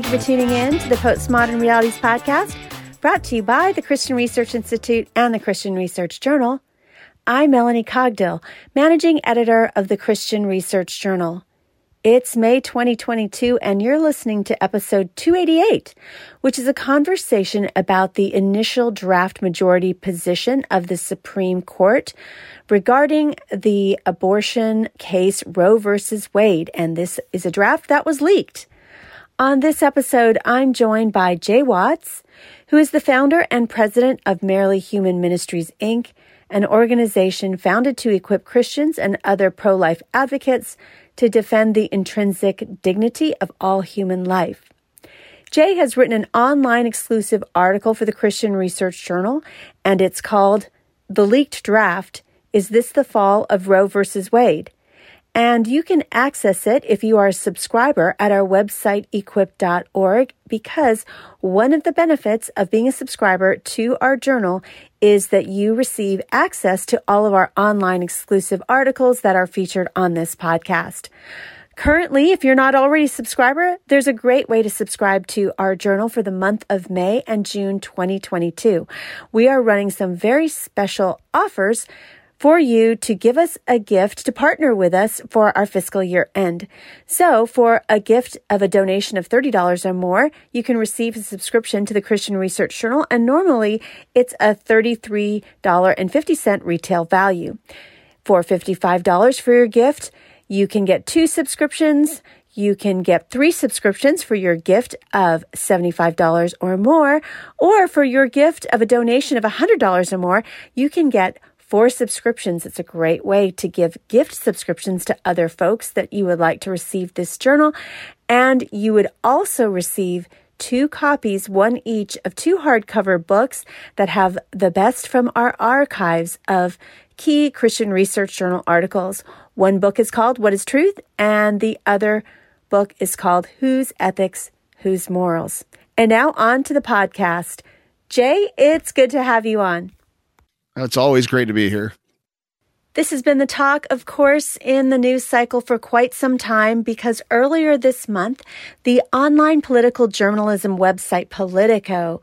Thank you for tuning in to the Postmodern Realities Podcast, brought to you by the Christian Research Institute and the Christian Research Journal. I'm Melanie Cogdill, managing editor of the Christian Research Journal. It's May 2022, and you're listening to episode 288, which is a conversation about the initial draft majority position of the Supreme Court regarding the abortion case Roe versus Wade. And this is a draft that was leaked. On this episode, I'm joined by Jay Watts, who is the founder and president of Merely Human Ministries, Inc., an organization founded to equip Christians and other pro life advocates to defend the intrinsic dignity of all human life. Jay has written an online exclusive article for the Christian Research Journal, and it's called The Leaked Draft Is This the Fall of Roe versus Wade? And you can access it if you are a subscriber at our website, equip.org, because one of the benefits of being a subscriber to our journal is that you receive access to all of our online exclusive articles that are featured on this podcast. Currently, if you're not already a subscriber, there's a great way to subscribe to our journal for the month of May and June 2022. We are running some very special offers for you to give us a gift to partner with us for our fiscal year end. So for a gift of a donation of $30 or more, you can receive a subscription to the Christian Research Journal and normally it's a $33.50 retail value. For $55 for your gift, you can get two subscriptions. You can get three subscriptions for your gift of $75 or more, or for your gift of a donation of $100 or more, you can get four subscriptions. It's a great way to give gift subscriptions to other folks that you would like to receive this journal. And you would also receive two copies, one each, of two hardcover books that have the best from our archives of key Christian Research Journal articles. One book is called What is Truth, and the other book is called Whose Ethics, Whose Morals. And now on to the podcast. Jay, it's good to have you on. It's always great to be here. This has been the talk, of course, in the news cycle for quite some time because earlier this month, the online political journalism website Politico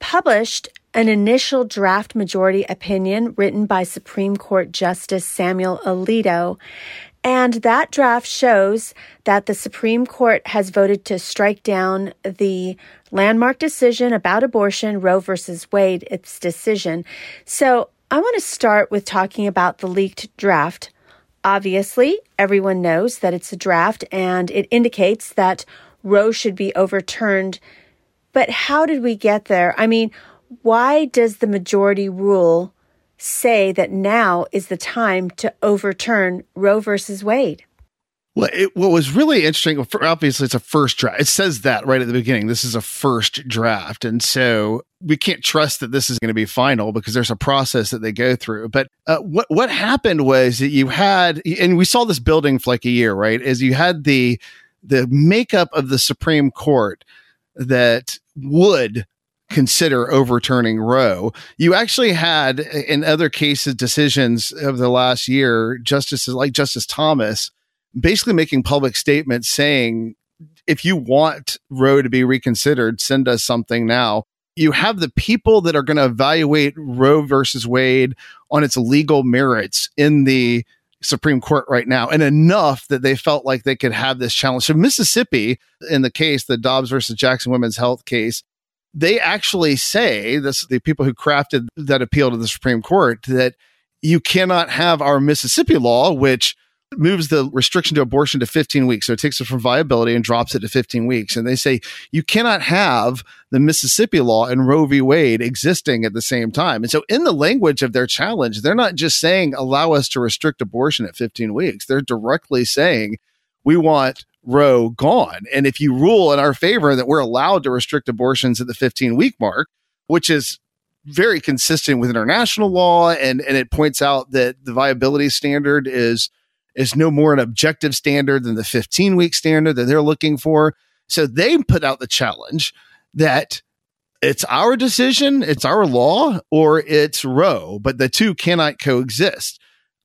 published an initial draft majority opinion written by Supreme Court Justice Samuel Alito. And that draft shows that the Supreme Court has voted to strike down the landmark decision about abortion, Roe versus Wade, its decision. So I want to start with talking about the leaked draft. Obviously, everyone knows that it's a draft and it indicates that Roe should be overturned. But how did we get there? I mean, why does the majority rule say that now is the time to overturn Roe versus Wade? Well, it, what was really interesting, obviously, it's a first draft. It says that right at the beginning. This is a first draft. And so we can't trust that this is going to be final because there's a process that they go through. But uh, what, what happened was that you had, and we saw this building for like a year, right? Is you had the, the makeup of the Supreme Court that would consider overturning Roe. You actually had, uh, in other cases, decisions of the last year, justices like Justice Thomas basically making public statements saying, if you want Roe to be reconsidered, send us something now. You have the people that are going to evaluate Roe versus Wade on its legal merits in the Supreme Court right now, and enough that they felt like they could have this challenge. So, Mississippi, in the case, the Dobbs versus Jackson Women's Health case, they actually say this the people who crafted that appeal to the Supreme Court that you cannot have our Mississippi law, which moves the restriction to abortion to 15 weeks. So it takes it from viability and drops it to 15 weeks. And they say you cannot have the Mississippi law and Roe v. Wade existing at the same time. And so in the language of their challenge, they're not just saying allow us to restrict abortion at 15 weeks. They're directly saying we want Roe gone. And if you rule in our favor that we're allowed to restrict abortions at the 15 week mark, which is very consistent with international law and and it points out that the viability standard is is no more an objective standard than the 15 week standard that they're looking for so they put out the challenge that it's our decision it's our law or it's roe but the two cannot coexist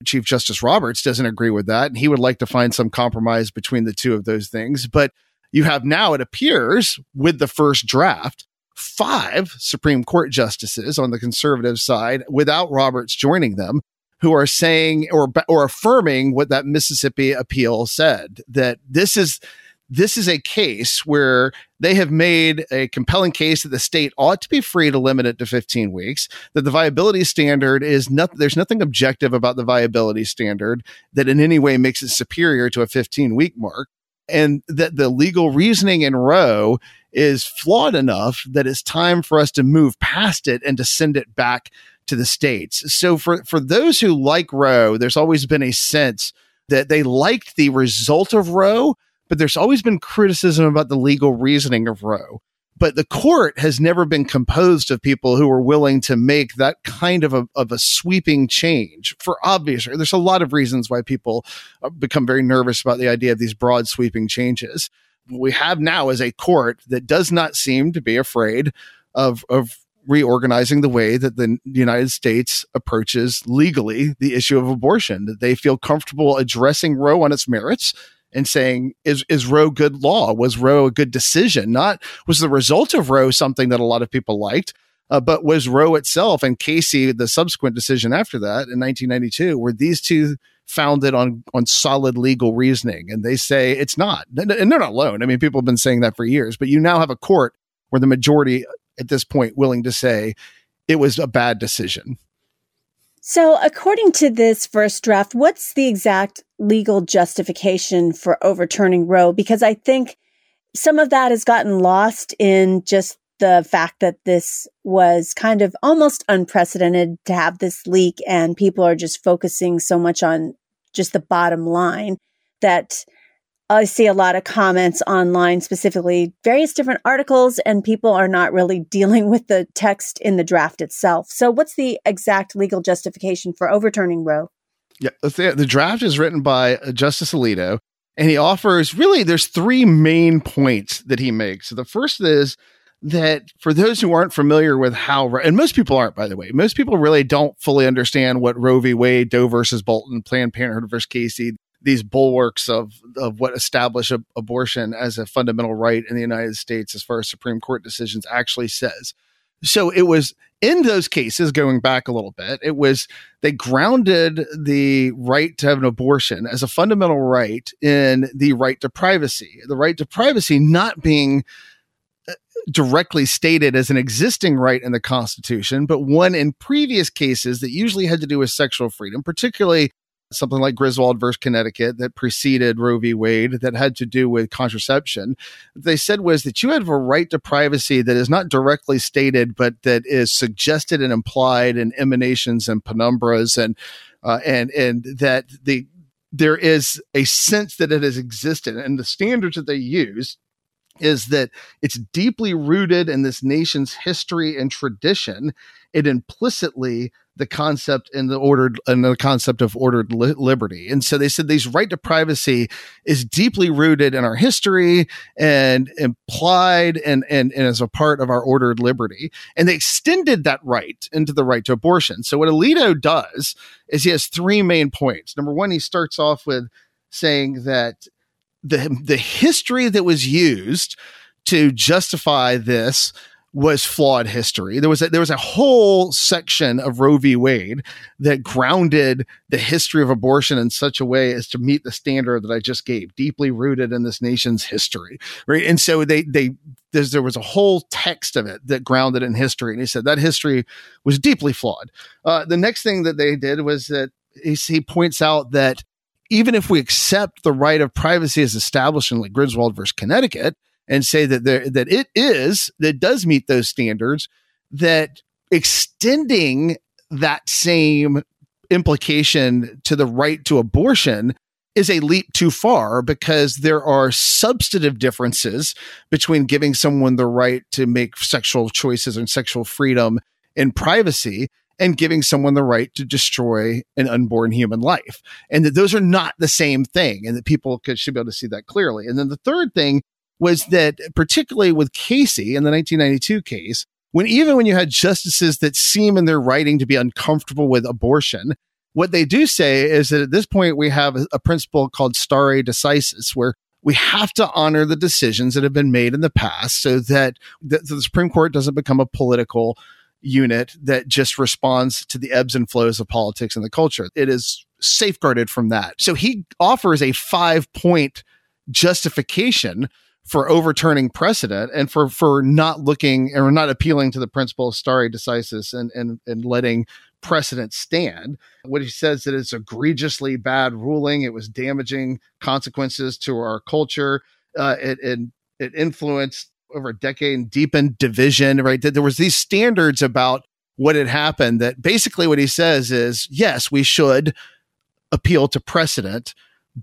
chief justice roberts doesn't agree with that and he would like to find some compromise between the two of those things. But you have now it appears with the first draft five Supreme Court justices on the conservative side without Roberts joining them who are saying or or affirming what that Mississippi appeal said that this is this is a case where they have made a compelling case that the state ought to be free to limit it to 15 weeks that the viability standard is not there's nothing objective about the viability standard that in any way makes it superior to a 15 week mark and that the legal reasoning in Roe is flawed enough that it's time for us to move past it and to send it back to the states. So for for those who like Roe, there's always been a sense that they liked the result of Roe, but there's always been criticism about the legal reasoning of Roe. But the court has never been composed of people who are willing to make that kind of a, of a sweeping change for obvious there's a lot of reasons why people uh, become very nervous about the idea of these broad sweeping changes. What we have now is a court that does not seem to be afraid of of reorganizing the way that the United States approaches legally the issue of abortion that they feel comfortable addressing Roe on its merits and saying, is, is Roe good law? Was Roe a good decision? Not was the result of Roe something that a lot of people liked, uh, but was Roe itself and Casey, the subsequent decision after that in 1992, were these two founded on, on solid legal reasoning? And they say it's not. And they're not alone. I mean, people have been saying that for years, but you now have a court where the majority at this point willing to say it was a bad decision. So, according to this first draft, what's the exact legal justification for overturning Roe? Because I think some of that has gotten lost in just the fact that this was kind of almost unprecedented to have this leak and people are just focusing so much on just the bottom line that I see a lot of comments online, specifically various different articles, and people are not really dealing with the text in the draft itself. So, what's the exact legal justification for overturning Roe? Yeah, the draft is written by uh, Justice Alito, and he offers really there's three main points that he makes. So the first is that for those who aren't familiar with how, and most people aren't, by the way, most people really don't fully understand what Roe v. Wade, Doe versus Bolton, Planned Parenthood versus Casey, these bulwarks of of what establish abortion as a fundamental right in the United States as far as Supreme Court decisions actually says. So it was in those cases going back a little bit it was they grounded the right to have an abortion as a fundamental right in the right to privacy. The right to privacy not being uh, directly stated as an existing right in the constitution but one in previous cases that usually had to do with sexual freedom particularly something like Griswold versus Connecticut that preceded Roe v. Wade that had to do with contraception. They said was that you have a right to privacy that is not directly stated, but that is suggested and implied in emanations and penumbras, and uh, and and that the there is a sense that it has existed, and the standards that they use is that it's deeply rooted in this nation's history and tradition. It implicitly the concept and the ordered and the concept of ordered li- liberty. And so they said these right to privacy is deeply rooted in our history and implied and, and, and as a part of our ordered liberty. And they extended that right into the right to abortion. So what Alito does is he has three main points. Number one, he starts off with saying that the the history that was used to justify this was flawed history. There was a, there was a whole section of Roe v. Wade that grounded the history of abortion in such a way as to meet the standard that I just gave, deeply rooted in this nation's history, right? And so they they there was a whole text of it that grounded in history, and he said that history was deeply flawed. Uh, the next thing that they did was that he, he points out that even if we accept the right of privacy as established in like Griswold versus Connecticut, and say that there that it is that does meet those standards that extending that same implication to the right to abortion is a leap too far because there are substantive differences between giving someone the right to make sexual choices and sexual freedom in privacy and giving someone the right to destroy an unborn human life. And that those are not the same thing and that people could, should be able to see that clearly. And then the third thing was that particularly with Casey in the 1992 case, when even when you had justices that seem in their writing to be uncomfortable with abortion, what they do say is that at this point we have a, principle called stare decisis, where we have to honor the decisions that have been made in the past so that the, the Supreme Court doesn't become a political unit that just responds to the ebbs and flows of politics and the culture. It is safeguarded from that. So he offers a five point justification for overturning precedent and for for not looking or not appealing to the principle of stare decisis and and and letting precedent stand. What he says that it's egregiously bad ruling. It was damaging consequences to our culture. Uh, it, it it influenced over a decade and deepened division. Right, there was these standards about what had happened. That basically what he says is yes, we should appeal to precedent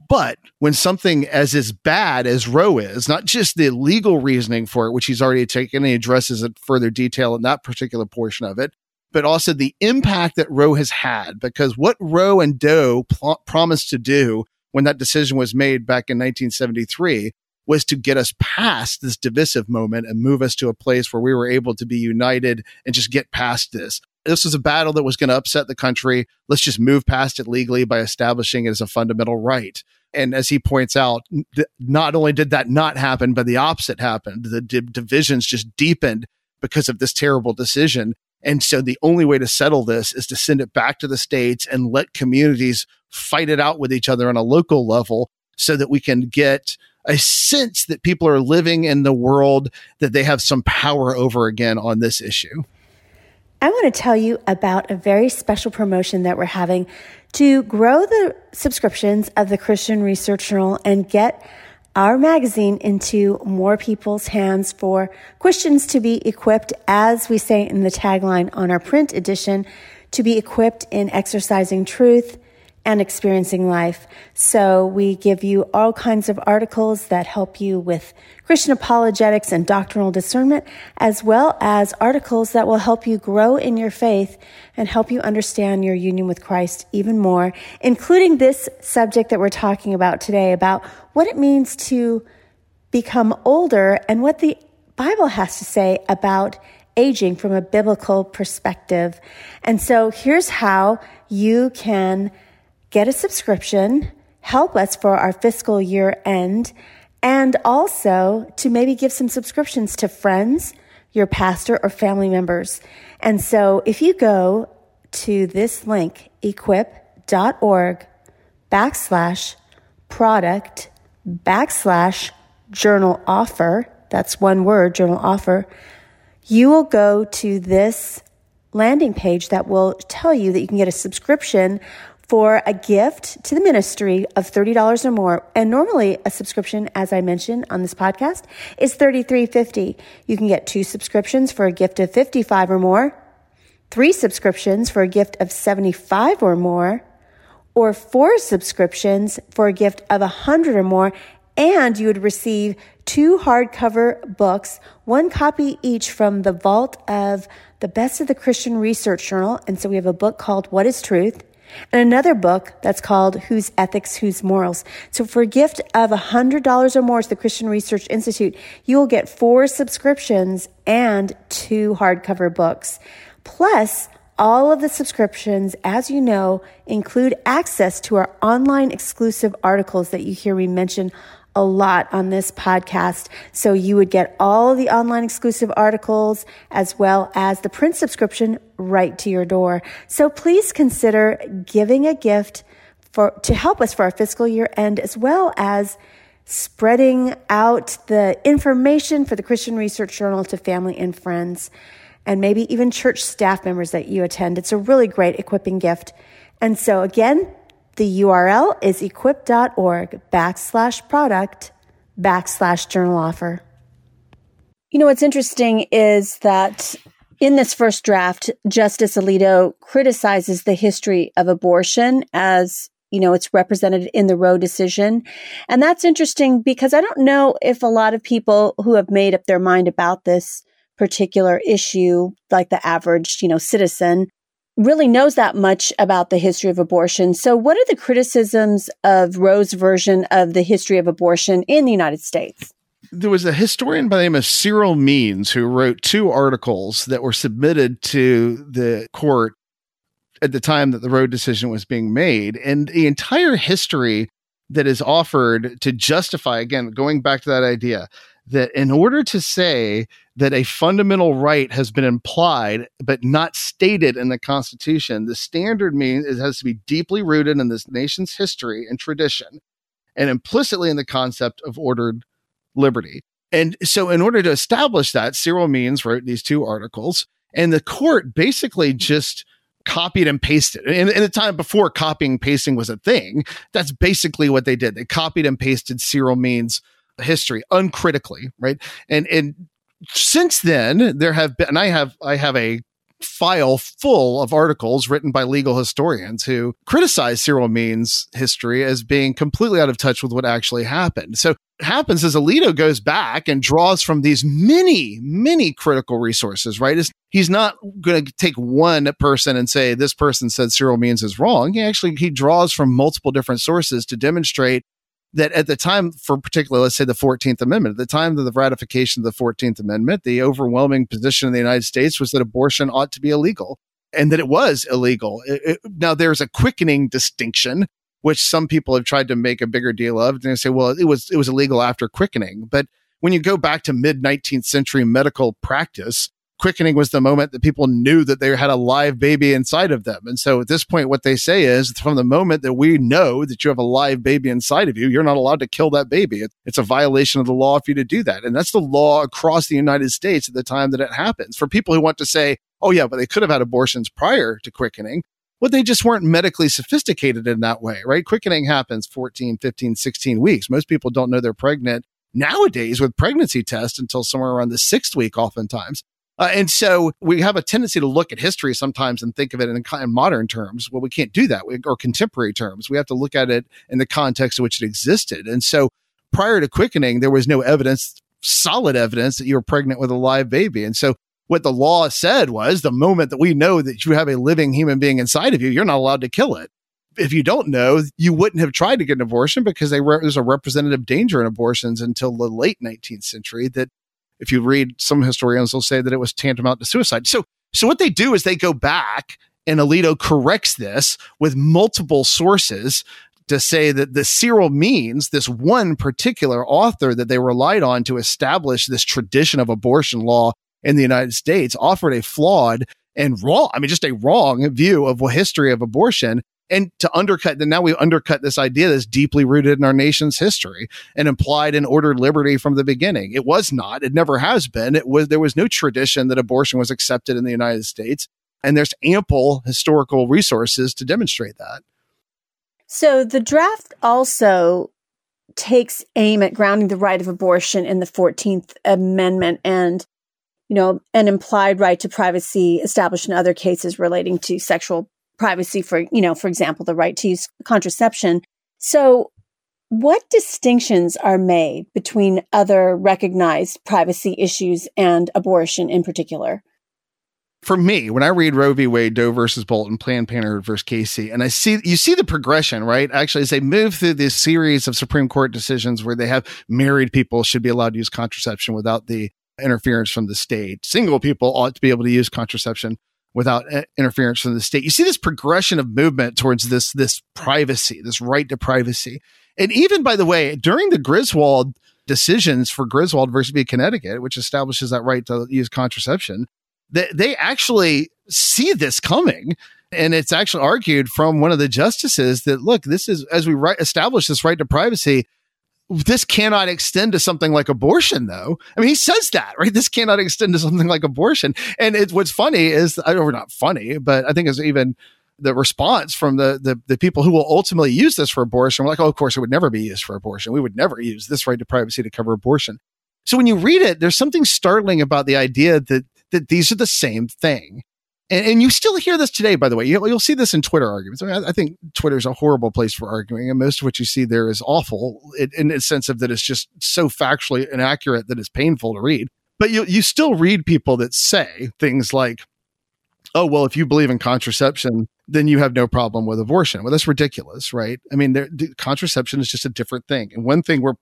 but when something as as bad as Roe is, not just the legal reasoning for it, which he's already taken, and addresses it further detail in that particular portion of it, but also the impact that Roe has had, because what Roe and Doe pl- promised to do when that decision was made back in 1973 was to get us past this divisive moment and move us to a place where we were able to be united and just get past this this was a battle that was going to upset the country. Let's just move past it legally by establishing it as a fundamental right. And as he points out, not only did that not happen, but the opposite happened. The di- divisions just deepened because of this terrible decision. And so the only way to settle this is to send it back to the states and let communities fight it out with each other on a local level so that we can get a sense that people are living in the world that they have some power over again on this issue. I want to tell you about a very special promotion that we're having to grow the subscriptions of the Christian Research Journal and get our magazine into more people's hands for Christians to be equipped, as we say in the tagline on our print edition, to be equipped in exercising truth and experiencing life. So we give you all kinds of articles that help you with Christian apologetics and doctrinal discernment, as well as articles that will help you grow in your faith and help you understand your union with Christ even more, including this subject that we're talking about today about what it means to become older and what the Bible has to say about aging from a biblical perspective. And so here's how you can get a subscription, help us for our fiscal year end, and also to maybe give some subscriptions to friends, your pastor, or family members. And so if you go to this link, equip.org backslash product backslash journal offer, that's one word, journal offer, you will go to this landing page that will tell you that you can get a subscription for a gift to the ministry of $30 or more. And normally a subscription, as I mentioned on this podcast, is $33.50. You can get two subscriptions for a gift of 55 or more, three subscriptions for a gift of 75 or more, or four subscriptions for a gift of 100 or more. And you would receive two hardcover books, one copy each from the vault of the best of the Christian Research Journal. And so we have a book called What is Truth? And another book that's called Whose Ethics, Whose Morals. So for a gift of $100 or more to the Christian Research Institute, you will get four subscriptions and two hardcover books. Plus, all of the subscriptions, as you know, include access to our online exclusive articles that you hear me mention a lot on this podcast. So you would get all the online exclusive articles as well as the print subscription right to your door. So please consider giving a gift for, to help us for our fiscal year end as well as spreading out the information for the Christian Research Journal to family and friends and maybe even church staff members that you attend. It's a really great equipping gift. And so again, the URL is equip.org backslash product backslash journal offer. You know, what's interesting is that in this first draft, Justice Alito criticizes the history of abortion as you know, it's represented in the Roe decision. And that's interesting because I don't know if a lot of people who have made up their mind about this particular issue, like the average, you know, citizen, really knows that much about the history of abortion. So, what are the criticisms of Roe's version of the history of abortion in the United States? There was a historian by the name of Cyril Means who wrote two articles that were submitted to the court at the time that the Roe decision was being made. And the entire history that is offered to justify, again, going back to that idea that in order to say that a fundamental right has been implied but not stated in the Constitution, the standard means it has to be deeply rooted in this nation's history and tradition and implicitly in the concept of ordered liberty. And so, in order to establish that, Cyril Means wrote these two articles, and the court basically just copied and pasted. In, in the time before copying and pasting was a thing, that's basically what they did. They copied and pasted Cyril Means history uncritically, right? And and since then there have been and I have I have a file full of articles written by legal historians who criticize Cyril Means history as being completely out of touch with what actually happened. So happens is Alito goes back and draws from these many, many critical resources, right? It's, he's not going to take one person and say, this person said Cyril Means is wrong. He actually, he draws from multiple different sources to demonstrate that at the time, for particularly, let's say the 14th Amendment, at the time of the ratification of the 14th Amendment, the overwhelming position in the United States was that abortion ought to be illegal and that it was illegal. It, it, now, there's a quickening distinction, which some people have tried to make a bigger deal of. And they say, well, it was, it was illegal after quickening. But when you go back to mid 19th century medical practice, quickening was the moment that people knew that they had a live baby inside of them. And so at this point, what they say is from the moment that we know that you have a live baby inside of you, you're not allowed to kill that baby. It's a violation of the law for you to do that. And that's the law across the United States at the time that it happens. For people who want to say, oh, yeah, but they could have had abortions prior to quickening. Well, they just weren't medically sophisticated in that way, right? Quickening happens 14, 15, 16 weeks. Most people don't know they're pregnant nowadays with pregnancy tests until somewhere around the sixth week, oftentimes. Uh, and so we have a tendency to look at history sometimes and think of it in, in modern terms. Well, we can't do that we, or contemporary terms. We have to look at it in the context in which it existed. And so prior to quickening, there was no evidence, solid evidence that you were pregnant with a live baby. And so what the law said was the moment that we know that you have a living human being inside of you, you're not allowed to kill it. If you don't know, you wouldn't have tried to get an abortion because re- there's a representative danger in abortions until the late 19th century that if you read some historians they'll say that it was tantamount to suicide. So, so what they do is they go back and Alito corrects this with multiple sources to say that the Cyril Means this one particular author that they relied on to establish this tradition of abortion law in the United States offered a flawed and wrong, I mean, just a wrong view of the history of abortion and to undercut then now we undercut this idea that's deeply rooted in our nation's history and implied in ordered liberty from the beginning. It was not. It never has been. It was there was no tradition that abortion was accepted in the united states and there's ample historical resources to demonstrate that. So the draft also takes aim at grounding the right of abortion in the 14th amendment and you know an implied right to privacy established in other cases relating to sexual privacy for, you know, for example, the right to use contraception. So what distinctions are made between other recognized privacy issues and abortion in particular? For me, when I read Roe v. Wade, Doe versus Bolton, Planned Parenthood versus Casey, and I see you see the progression, right? Actually, as they move through this series of Supreme Court decisions where they have married people should be allowed to use contraception without the interference from the state. Single people ought to be able to use contraception without uh, interference from the state. You see this progression of movement towards this this privacy, this right to privacy. And even by the way, during the Griswold decisions for Griswold versus. Connecticut, which establishes that right to use contraception, they, they actually see this coming. And it's actually argued from one of the justices that look, this is as we right, establish this right to privacy, this cannot extend to something like abortion, though. I mean, he says that, right? This cannot extend to something like abortion. And it's what's funny is, or not funny, but I think is even the response from the, the, the people who will ultimately use this for abortion. We're like, oh, of course, it would never be used for abortion. We would never use this right to privacy to cover abortion. So when you read it, there's something startling about the idea that that these are the same thing. And, and you still hear this today, by the way. You'll, you'll see this in Twitter arguments. I, mean, I, I think Twitter is a horrible place for arguing, and most of what you see there is awful in, in the sense of that it's just so factually inaccurate that it's painful to read. But you you still read people that say things like, "Oh, well, if you believe in contraception, then you have no problem with abortion." Well, that's ridiculous, right? I mean, contraception is just a different thing, and one thing we're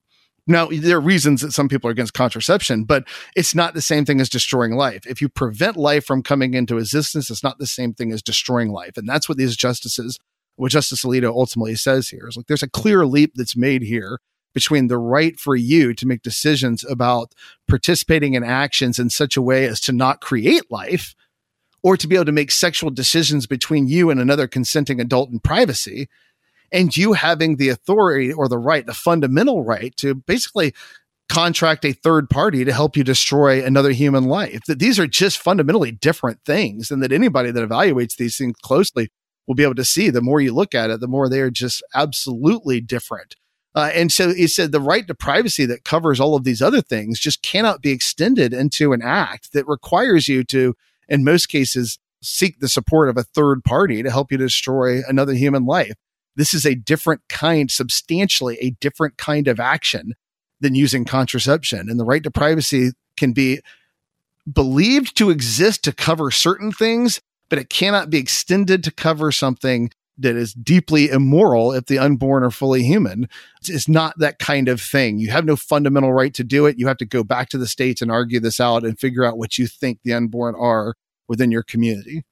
now, there are reasons that some people are against contraception, but it's not the same thing as destroying life. If you prevent life from coming into existence, it's not the same thing as destroying life. And that's what these justices, what Justice Alito ultimately says here is like there's a clear leap that's made here between the right for you to make decisions about participating in actions in such a way as to not create life or to be able to make sexual decisions between you and another consenting adult in privacy and you having the authority or the right, the fundamental right to basically contract a third party to help you destroy another human life. That these are just fundamentally different things, and that anybody that evaluates these things closely will be able to see the more you look at it, the more they are just absolutely different. Uh, and so he said the right to privacy that covers all of these other things just cannot be extended into an act that requires you to, in most cases, seek the support of a third party to help you destroy another human life. This is a different kind, substantially a different kind of action than using contraception. And the right to privacy can be believed to exist to cover certain things, but it cannot be extended to cover something that is deeply immoral if the unborn are fully human. It's not that kind of thing. You have no fundamental right to do it. You have to go back to the states and argue this out and figure out what you think the unborn are within your community.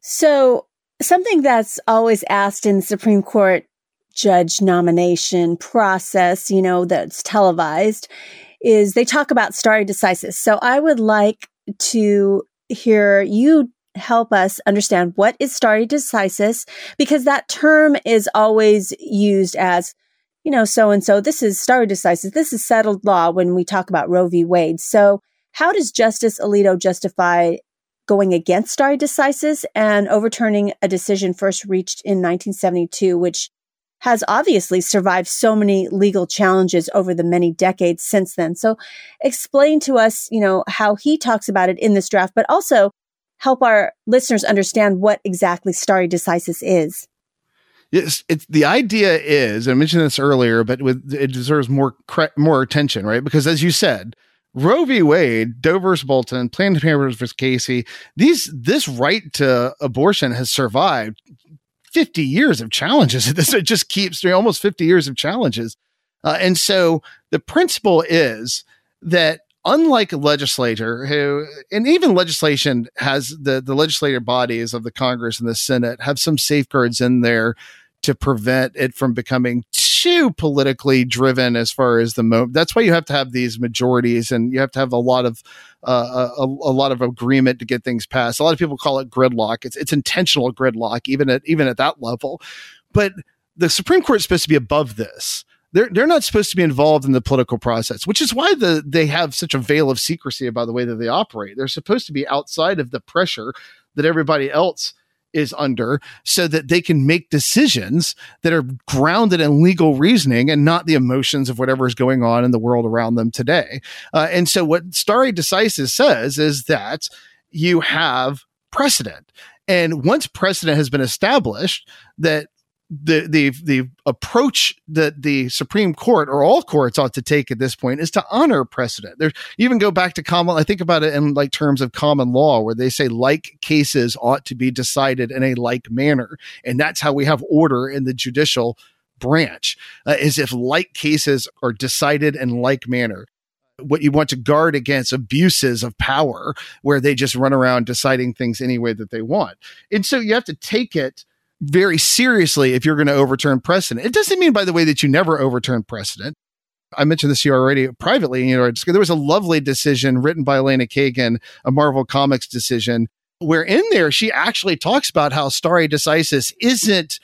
So Something that's always asked in the Supreme Court judge nomination process, you know, that's televised, is they talk about stare decisis. So I would like to hear you help us understand what is stare decisis because that term is always used as you know so and so this is stare decisis this is settled law when we talk about roe v wade so how does justice alito justify going against stare decisis and overturning a decision first reached in 1972, which has obviously survived so many legal challenges over the many decades since then. So explain to us, you know, how he talks about it in this draft, but also help our listeners understand what exactly stare decisis is. Yes, it's the idea is I mentioned this earlier, but with it deserves more more attention, right? Because as you said, Roe v. Wade, Doe versus Bolton, Planned Parenthood versus Casey, these this right to abortion has survived 50 years of challenges. This it just keeps almost 50 years of challenges. Uh, and so the principle is that unlike a legislator who and even legislation has the the legislative bodies of the Congress and the Senate have some safeguards in there to prevent it from becoming too politically driven as far as the mo. That's why you have to have these majorities, and you have to have a lot of uh, a, a, lot of agreement to get things passed. A lot of people call it gridlock. It's it's intentional gridlock, even at even at that level. But the Supreme Court is supposed to be above this. They're they're not supposed to be involved in the political process, which is why the they have such a veil of secrecy about the way that they operate. They're supposed to be outside of the pressure that everybody else is under so that they can make decisions that are grounded in legal reasoning and not the emotions of whatever is going on in the world around them today. Uh, and so what stare decisis says is that you have precedent. And once precedent has been established that the the the approach that the Supreme Court or all courts ought to take at this point is to honor precedent. There even go back to common. I think about it in like terms of common law, where they say like cases ought to be decided in a like manner, and that's how we have order in the judicial branch. Uh, is if like cases are decided in like manner. what you want to guard against abuses of power where they just run around deciding things any way that they want. And so you have to take it very seriously if you're going to overturn precedent. It doesn't mean, by the way, that you never overturn precedent. I mentioned this to you already privately. You know, there was a lovely decision written by Elena Kagan, a Marvel Comics decision, where in there she actually talks about how stare decisis isn't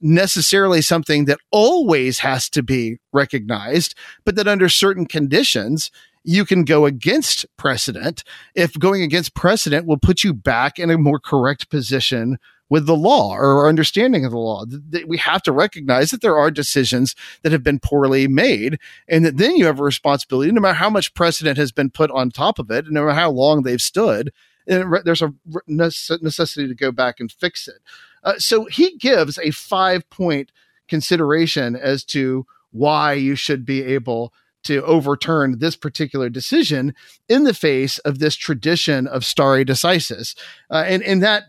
necessarily something that always has to be recognized, but that under certain conditions, you can go against precedent if going against precedent will put you back in a more correct position with the law or our understanding of the law. We have to recognize that there are decisions that have been poorly made and that then you have a responsibility, no matter how much precedent has been put on top of it, no matter how long they've stood, there's a necessity to go back and fix it. Uh, so he gives a five point consideration as to why you should be able to overturn this particular decision in the face of this tradition of stare decisis. Uh, and, and that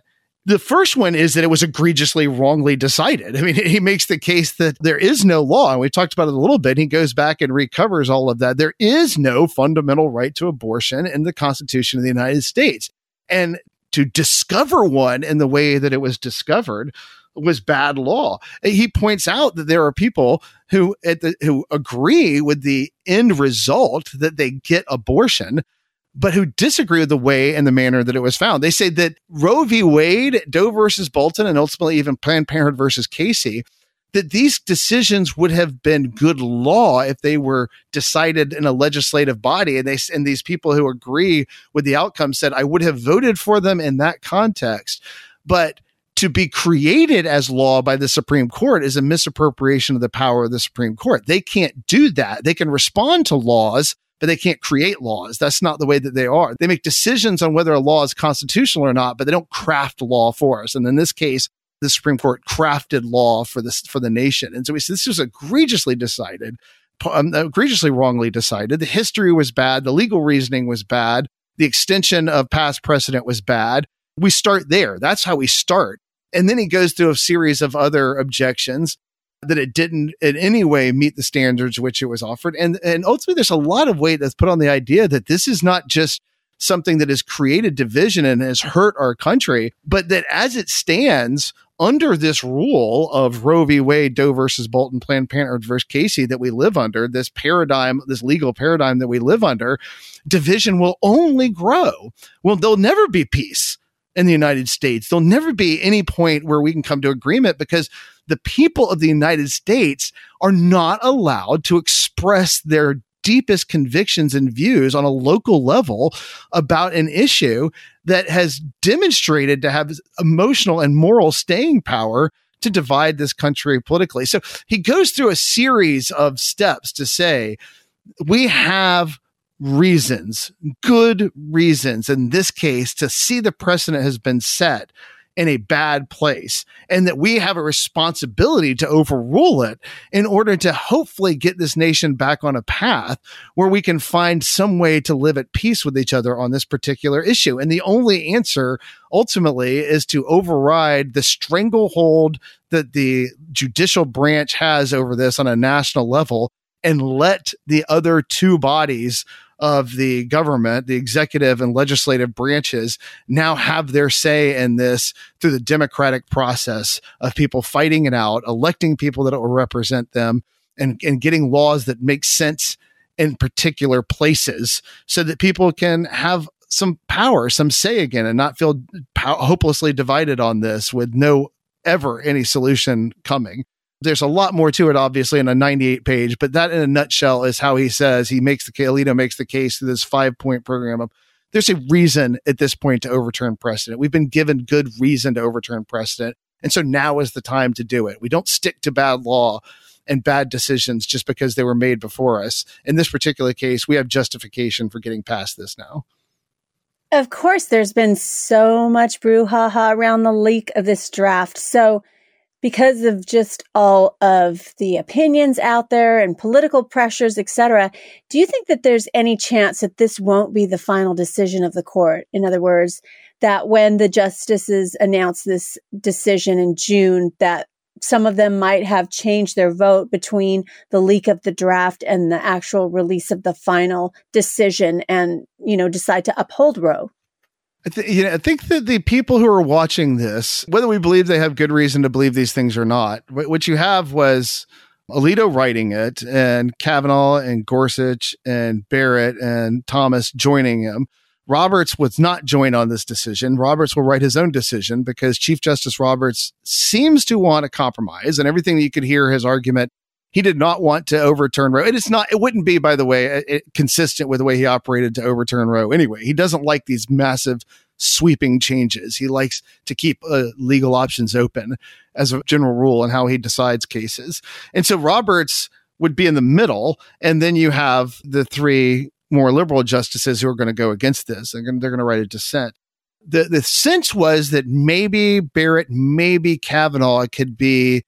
the first one is that it was egregiously wrongly decided. I mean, he makes the case that there is no law, and we talked about it a little bit. He goes back and recovers all of that. There is no fundamental right to abortion in the Constitution of the United States. And to discover one in the way that it was discovered was bad law. He points out that there are people who the, who agree with the end result that they get abortion, but who disagree with the way and the manner that it was found. They say that Roe v. Wade, Doe versus Bolton, and ultimately even Planned Parenthood versus Casey that these decisions would have been good law if they were decided in a legislative body and they and these people who agree with the outcome said I would have voted for them in that context but to be created as law by the Supreme Court is a misappropriation of the power of the Supreme Court. They can't do that. They can respond to laws, but they can't create laws. That's not the way that they are. They make decisions on whether a law is constitutional or not, but they don't craft law for us. And in this case, the Supreme Court crafted law for this for the nation. And so we said this was egregiously decided, um, egregiously wrongly decided. The history was bad. The legal reasoning was bad. The extension of past precedent was bad. We start there. That's how we start. And then he goes through a series of other objections that it didn't in any way meet the standards which it was offered. And, and ultimately, there's a lot of weight that's put on the idea that this is not just something that has created division and has hurt our country, but that as it stands, under this rule of Roe v. Wade, Doe versus Bolton, Planned Parenthood versus Casey that we live under, this paradigm, this legal paradigm that we live under, division will only grow. Well, there'll never be peace in the United States. There'll never be any point where we can come to agreement because the people of the United States are not allowed to express their deepest convictions and views on a local level about an issue that has demonstrated to have emotional and moral staying power to divide this country politically. So he goes through a series of steps to say, we have reasons, good reasons in this case to see the precedent has been set in a bad place and that we have a responsibility to overrule it in order to hopefully get this nation back on a path where we can find some way to live at peace with each other on this particular issue. And the only answer ultimately is to override the stranglehold that the judicial branch has over this on a national level and let the other two bodies of the government, the executive and legislative branches now have their say in this through the democratic process of people fighting it out, electing people that will represent them and, and getting laws that make sense in particular places so that people can have some power, some say again, and not feel hopelessly divided on this with no ever any solution coming there's a lot more to it, obviously, in a 98 page, but that in a nutshell is how he says he makes the Alito makes the case to this five point program of there's a reason at this point to overturn precedent. We've been given good reason to overturn precedent. And so now is the time to do it. We don't stick to bad law and bad decisions just because they were made before us. In this particular case, we have justification for getting past this now. Of course, there's been so much brouhaha around the leak of this draft. So because of just all of the opinions out there and political pressures, etc. Do you think that there's any chance that this won't be the final decision of the court? In other words, that when the justices announce this decision in June, that some of them might have changed their vote between the leak of the draft and the actual release of the final decision and, you know, decide to uphold Roe. I, th- you know, I think that the people who are watching this, whether we believe they have good reason to believe these things or not, what you have was Alito writing it and Kavanaugh and Gorsuch and Barrett and Thomas joining him. Roberts was not joined on this decision. Roberts will write his own decision because Chief Justice Roberts seems to want a compromise and everything that you could hear his argument. He did not want to overturn Roe. And It is not, it wouldn't be, by the way, it, consistent with the way he operated to overturn Roe anyway. He doesn't like these massive sweeping changes. He likes to keep uh, legal options open as a general rule on how he decides cases. And so Roberts would be in the middle. And then you have the three more liberal justices who are going to go against this. They're going, they're going to write a dissent. The, the sense was that maybe Barrett, maybe Kavanaugh could be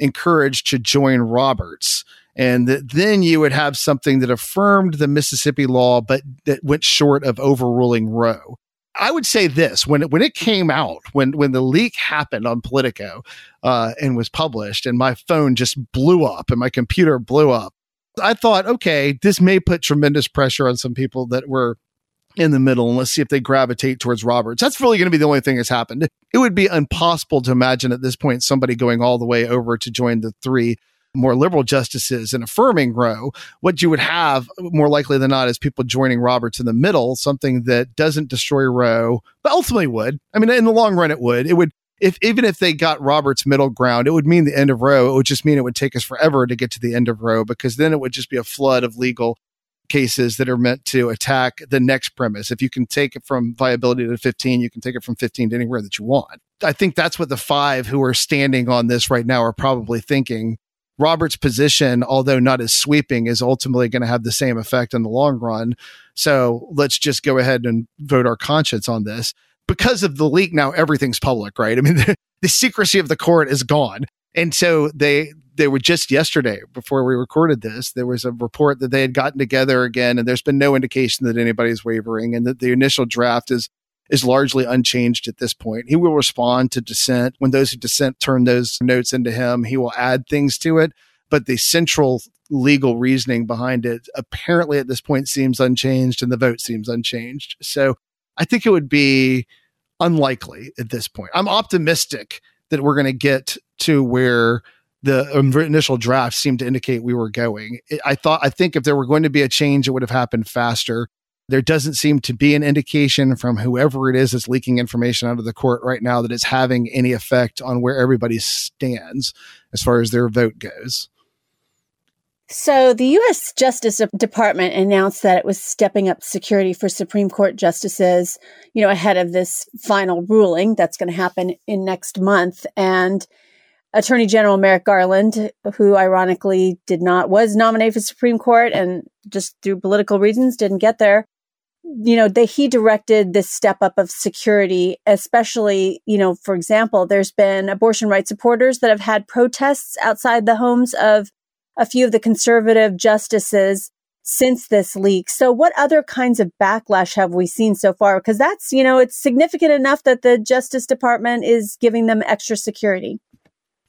encouraged to join Roberts. And that then you would have something that affirmed the Mississippi law, but that went short of overruling Roe. I would say this when it, when it came out, when when the leak happened on Politico uh, and was published, and my phone just blew up and my computer blew up. I thought, okay, this may put tremendous pressure on some people that were in the middle, and let's see if they gravitate towards Roberts. That's really going to be the only thing that's happened. It would be impossible to imagine at this point somebody going all the way over to join the three more liberal justices and affirming Roe, what you would have more likely than not is people joining Roberts in the middle, something that doesn't destroy Roe, but ultimately would. I mean, in the long run, it would. It would, if even if they got Roberts middle ground, it would mean the end of Roe. It would just mean it would take us forever to get to the end of Roe because then it would just be a flood of legal cases that are meant to attack the next premise. If you can take it from viability to 15, you can take it from 15 to anywhere that you want. I think that's what the five who are standing on this right now are probably thinking Roberts' position, although not as sweeping, is ultimately going to have the same effect in the long run. So let's just go ahead and vote our conscience on this. Because of the leak, now everything's public, right? I mean, the, the secrecy of the court is gone. And so they they were just yesterday before we recorded this there was a report that they had gotten together again and there's been no indication that anybody's wavering and that the initial draft is is largely unchanged at this point. He will respond to dissent. When those who dissent turn those notes into him, he will add things to it. But the central legal reasoning behind it apparently at this point seems unchanged and the vote seems unchanged. So I think it would be unlikely at this point. I'm optimistic that we're going to get to where the um, initial draft seemed to indicate we were going. I thought, I think if there were going to be a change, it would have happened faster. There doesn't seem to be an indication from whoever it is that's leaking information out of the court right now that it's having any effect on where everybody stands as far as their vote goes. So, the U.S. Justice Department announced that it was stepping up security for Supreme Court justices, you know, ahead of this final ruling that's going to happen in next month. And Attorney General Merrick Garland, who ironically did not, was nominated for Supreme Court and just through political reasons didn't get there, you know, they, he directed this step up of security, especially, you know, for example, there's been abortion rights supporters that have had protests outside the homes of a few of the conservative justices since this leak. So what other kinds of backlash have we seen so far? Because that's, you know, it's significant enough that the Justice Department is giving them extra security.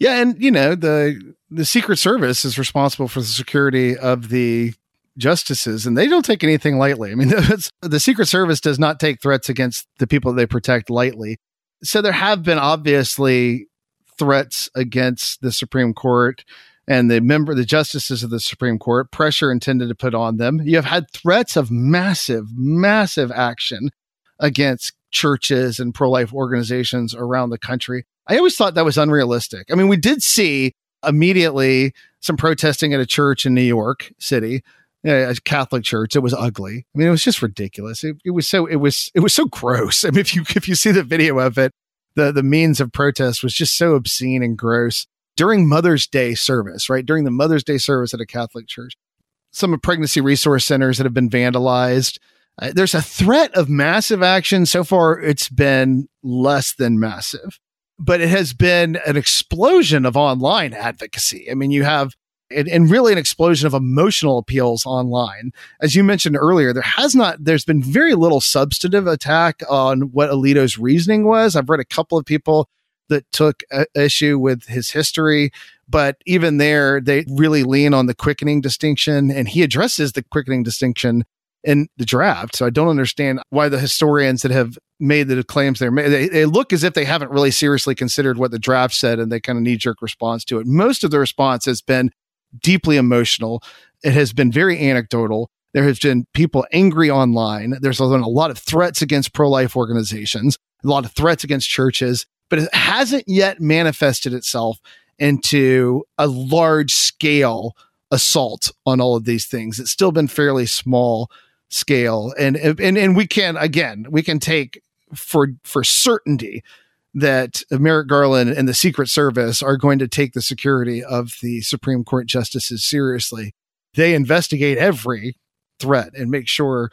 Yeah, and you know, the the Secret Service is responsible for the security of the justices and they don't take anything lightly. I mean, the Secret Service does not take threats against the people they protect lightly. So there have been obviously threats against the Supreme Court and the member, the justices of the Supreme Court, pressure intended to put on them. You have had threats of massive, massive action against churches and pro life organizations around the country. I always thought that was unrealistic. I mean, we did see immediately some protesting at a church in New York City a Catholic church. It was ugly. I mean, it was just ridiculous. It, it was so it was it was so gross. I mean, if you if you see the video of it, the the means of protest was just so obscene and gross during Mother's Day service. Right during the Mother's Day service at a Catholic church, some pregnancy resource centers that have been vandalized. Uh, there's a threat of massive action. So far, it's been less than massive, but it has been an explosion of online advocacy. I mean, you have and, really an explosion of emotional appeals online. As you mentioned earlier, there has not, there's been very little substantive attack on what Alito's reasoning was. I've read a couple of people that took issue with his history. But even there, they really lean on the quickening distinction, and he addresses the quickening distinction in the draft. So I don't understand why the historians that have made the claims they're made, they, they look as if they haven't really seriously considered what the draft said and they kind of knee jerk response to it. Most of the response has been deeply emotional. It has been very anecdotal. There has been people angry online. There's been a lot of threats against pro life organizations, a lot of threats against churches, but it hasn't yet manifested itself into a large scale assault on all of these things. It's still been fairly small scale. And, and, and we can, again, we can take for, for certainty that Merrick Garland and the Secret Service are going to take the security of the Supreme Court justices seriously. They investigate every threat and make sure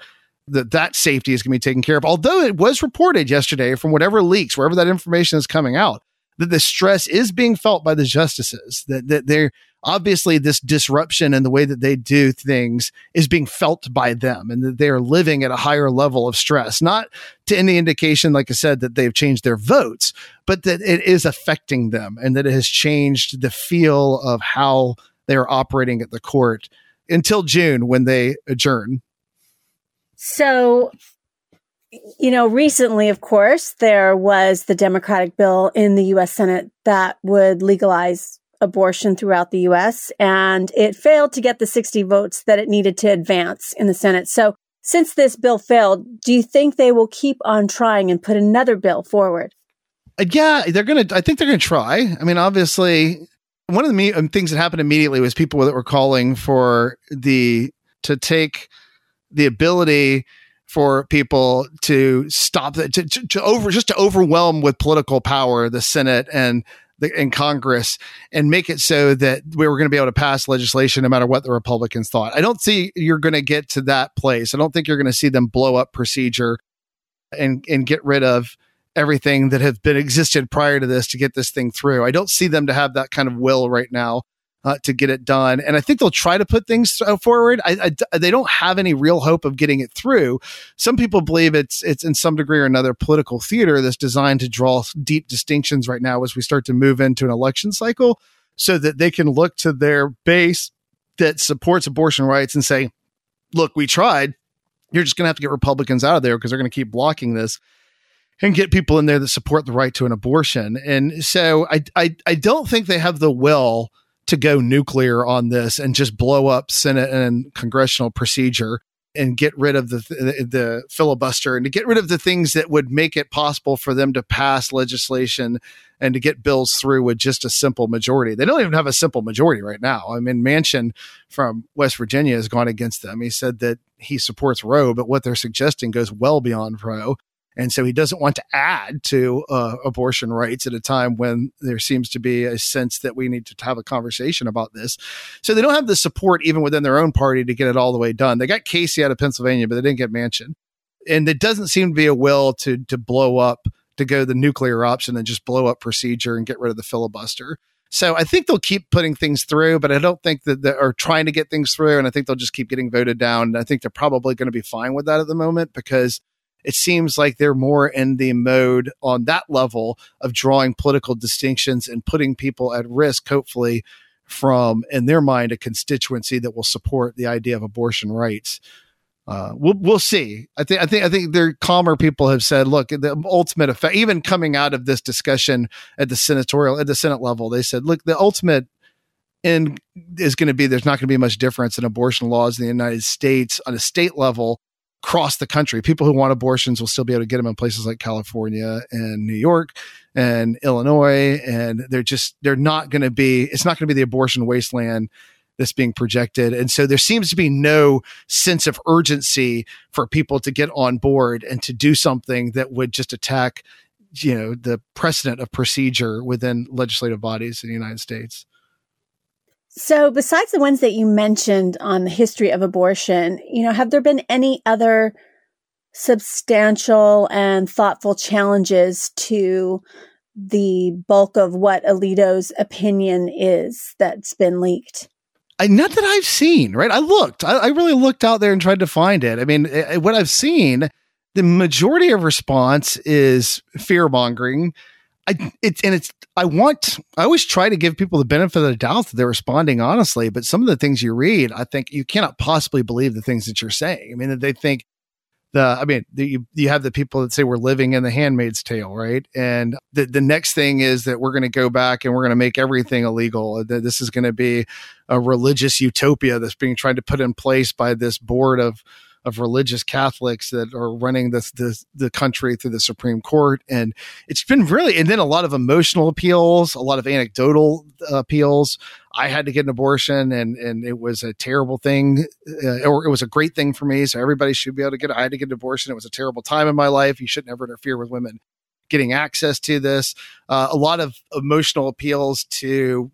that that safety is going to be taken care of. Although it was reported yesterday from whatever leaks, wherever that information is coming out, that the stress is being felt by the justices, that, that they're obviously this disruption in the way that they do things is being felt by them and that they are living at a higher level of stress, not to any indication, like I said, that they've changed their votes, but that it is affecting them and that it has changed the feel of how they are operating at the court until June when they adjourn. So, you know, recently, of course, there was the Democratic bill in the U.S. Senate that would legalize abortion throughout the U.S., and it failed to get the 60 votes that it needed to advance in the Senate. So, since this bill failed, do you think they will keep on trying and put another bill forward? Uh, yeah, they're going to, I think they're going to try. I mean, obviously, one of the me- um, things that happened immediately was people that were calling for the to take the ability for people to stop that to, to, to, over just to overwhelm with political power the Senate and the in Congress and make it so that we were going to be able to pass legislation no matter what the Republicans thought. I don't see you're going to get to that place. I don't think you're going to see them blow up procedure and and get rid of everything that have been existed prior to this to get this thing through. I don't see them to have that kind of will right now uh, to get it done. And I think they'll try to put things forward. I, I, they don't have any real hope of getting it through. Some people believe it's it's in some degree or another political theater that's designed to draw deep distinctions right now as we start to move into an election cycle, so that they can look to their base that supports abortion rights and say, "Look, we tried. You're just going to have to get Republicans out of there because they're going to keep blocking this." and get people in there that support the right to an abortion. And so I, I, I don't think they have the will to go nuclear on this and just blow up Senate and congressional procedure and get rid of the, the, the filibuster and to get rid of the things that would make it possible for them to pass legislation and to get bills through with just a simple majority. They don't even have a simple majority right now. I mean, Manchin from West Virginia has gone against them. He said that he supports Roe, but what they're suggesting goes well beyond Roe. And so he doesn't want to add to uh, abortion rights at a time when there seems to be a sense that we need to have a conversation about this. So they don't have the support even within their own party to get it all the way done. They got Casey out of Pennsylvania, but they didn't get Manchin. And it doesn't seem to be a will to to blow up to go the nuclear option and just blow up procedure and get rid of the filibuster. So I think they'll keep putting things through, but I don't think that they are trying to get things through. And I think they'll just keep getting voted down. And I think they're probably going to be fine with that at the moment because it seems like they're more in the mode on that level of drawing political distinctions and putting people at risk, hopefully, from, in their mind, a constituency that will support the idea of abortion rights. Uh, we'll we'll see. I think I think I think their calmer people have said, look, the ultimate effect, even coming out of this discussion at the senatorial at the Senate level, they said, look, the ultimate end is going to be there's not going to be much difference in abortion laws in the United States on a state level across the country. People who want abortions will still be able to get them in places like California and New York and Illinois. And they're just, they're not going to be, it's not going to be the abortion wasteland that's being projected. And so there seems to be no sense of urgency for people to get on board and to do something that would just attack, you know, the precedent of procedure within legislative bodies in the United States. So, besides the ones that you mentioned on the history of abortion, you know, have there been any other substantial and thoughtful challenges to the bulk of what Alito's opinion is that's been leaked? I, not that I've seen, right? I looked, I, I really looked out there and tried to find it. I mean, it, eh, eh, what I've seen, the majority of response is fear mongering I it's and it's I want I always try to give people the benefit of the doubt that they're responding honestly, but some of the things you read, I think you cannot possibly believe the things that you're saying. I mean, that they think the I mean, the, you you have the people that say we're living in the Handmaid's Tale, right? And the the next thing is that we're going to go back and we're going to make everything illegal. That this is going to be a religious utopia that's being tried to put in place by this board of of religious Catholics that are running this, this the country through the Supreme Court, and it's been really and then a lot of emotional appeals, a lot of anecdotal uh, appeals. I had to get an abortion, and and it was a terrible thing, uh, or it was a great thing for me. So everybody should be able to get. I had to get an abortion. It was a terrible time in my life. You should never interfere with women getting access to this. Uh, a lot of emotional appeals to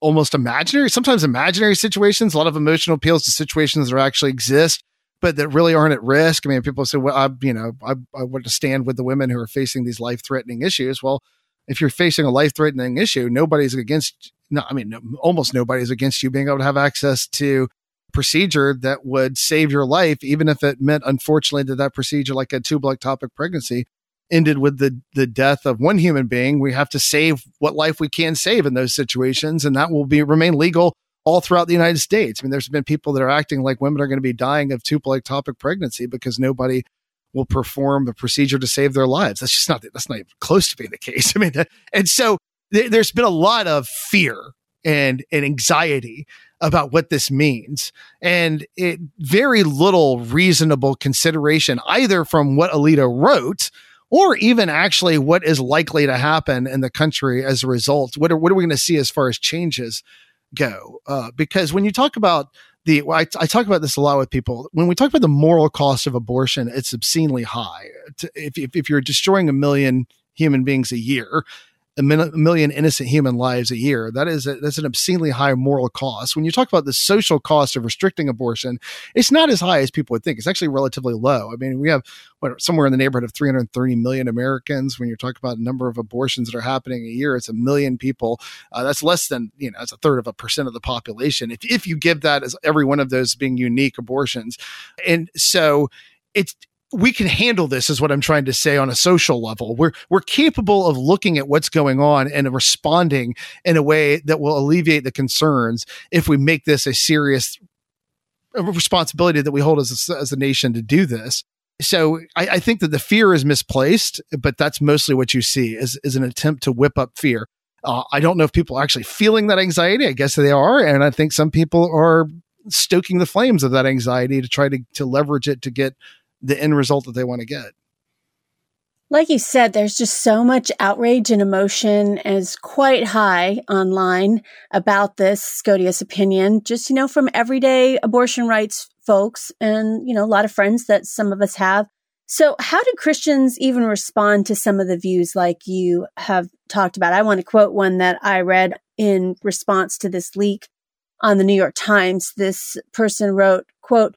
almost imaginary, sometimes imaginary situations, a lot of emotional appeals to situations that actually exist but that really aren't at risk. I mean, people say, well, I, you know, I, I want to stand with the women who are facing these life threatening issues. Well, if you're facing a life threatening issue, nobody's against, no, I mean, no, almost nobody's against you being able to have access to procedure that would save your life, even if it meant, unfortunately, that that procedure, like a tubal ectopic pregnancy, ended with the the death of one human being. We have to save what life we can save in those situations, and that will be remain legal all throughout the United States. I mean, there's been people that are acting like women are going to be dying of tubal ectopic pregnancy because nobody will perform the procedure to save their lives. That's just not that's not even close to being the case. I mean, and so th- there's been a lot of fear and and anxiety about what this means, and it very little reasonable consideration either from what Alito wrote. Or even actually what is likely to happen in the country as a result. What are, what are we going to see as far as changes go uh, because when you talk about the I, I, talk about this a lot with people. When we talk about the moral cost of abortion it's obscenely high. If, if, if you're destroying a million human beings a year a, million innocent human lives a year. That is a, that's an obscenely high moral cost. When you talk about the social cost of restricting abortion, it's not as high as people would think. It's actually relatively low. I mean, we have what, somewhere in the neighborhood of 330 million Americans. When you're talking about a number of abortions that are happening a year, it's a million people. Uh, that's less than you know, it's a third of a percent of the population. If if you give that as every one of those being unique abortions, and so it's we can handle this is what I'm trying to say on a social level. We're we're capable of looking at what's going on and responding in a way that will alleviate the concerns if we make this a serious responsibility that we hold as a, as a nation to do this. So I, I think that the fear is misplaced, but that's mostly what you see is, is an attempt to whip up fear. Uh, I don't know if people are actually feeling that anxiety. I guess they are. And I think some people are stoking the flames of that anxiety to try to, to leverage it to get the end result that they want to get. Like you said, there's just so much outrage and emotion is quite high online about this SCOTUS opinion, just, you know, from everyday abortion rights folks and, you know, a lot of friends that some of us have. So how do Christians even respond to some of the views like you have talked about? I want to quote one that I read in response to this leak on the New York Times. This person wrote, quote,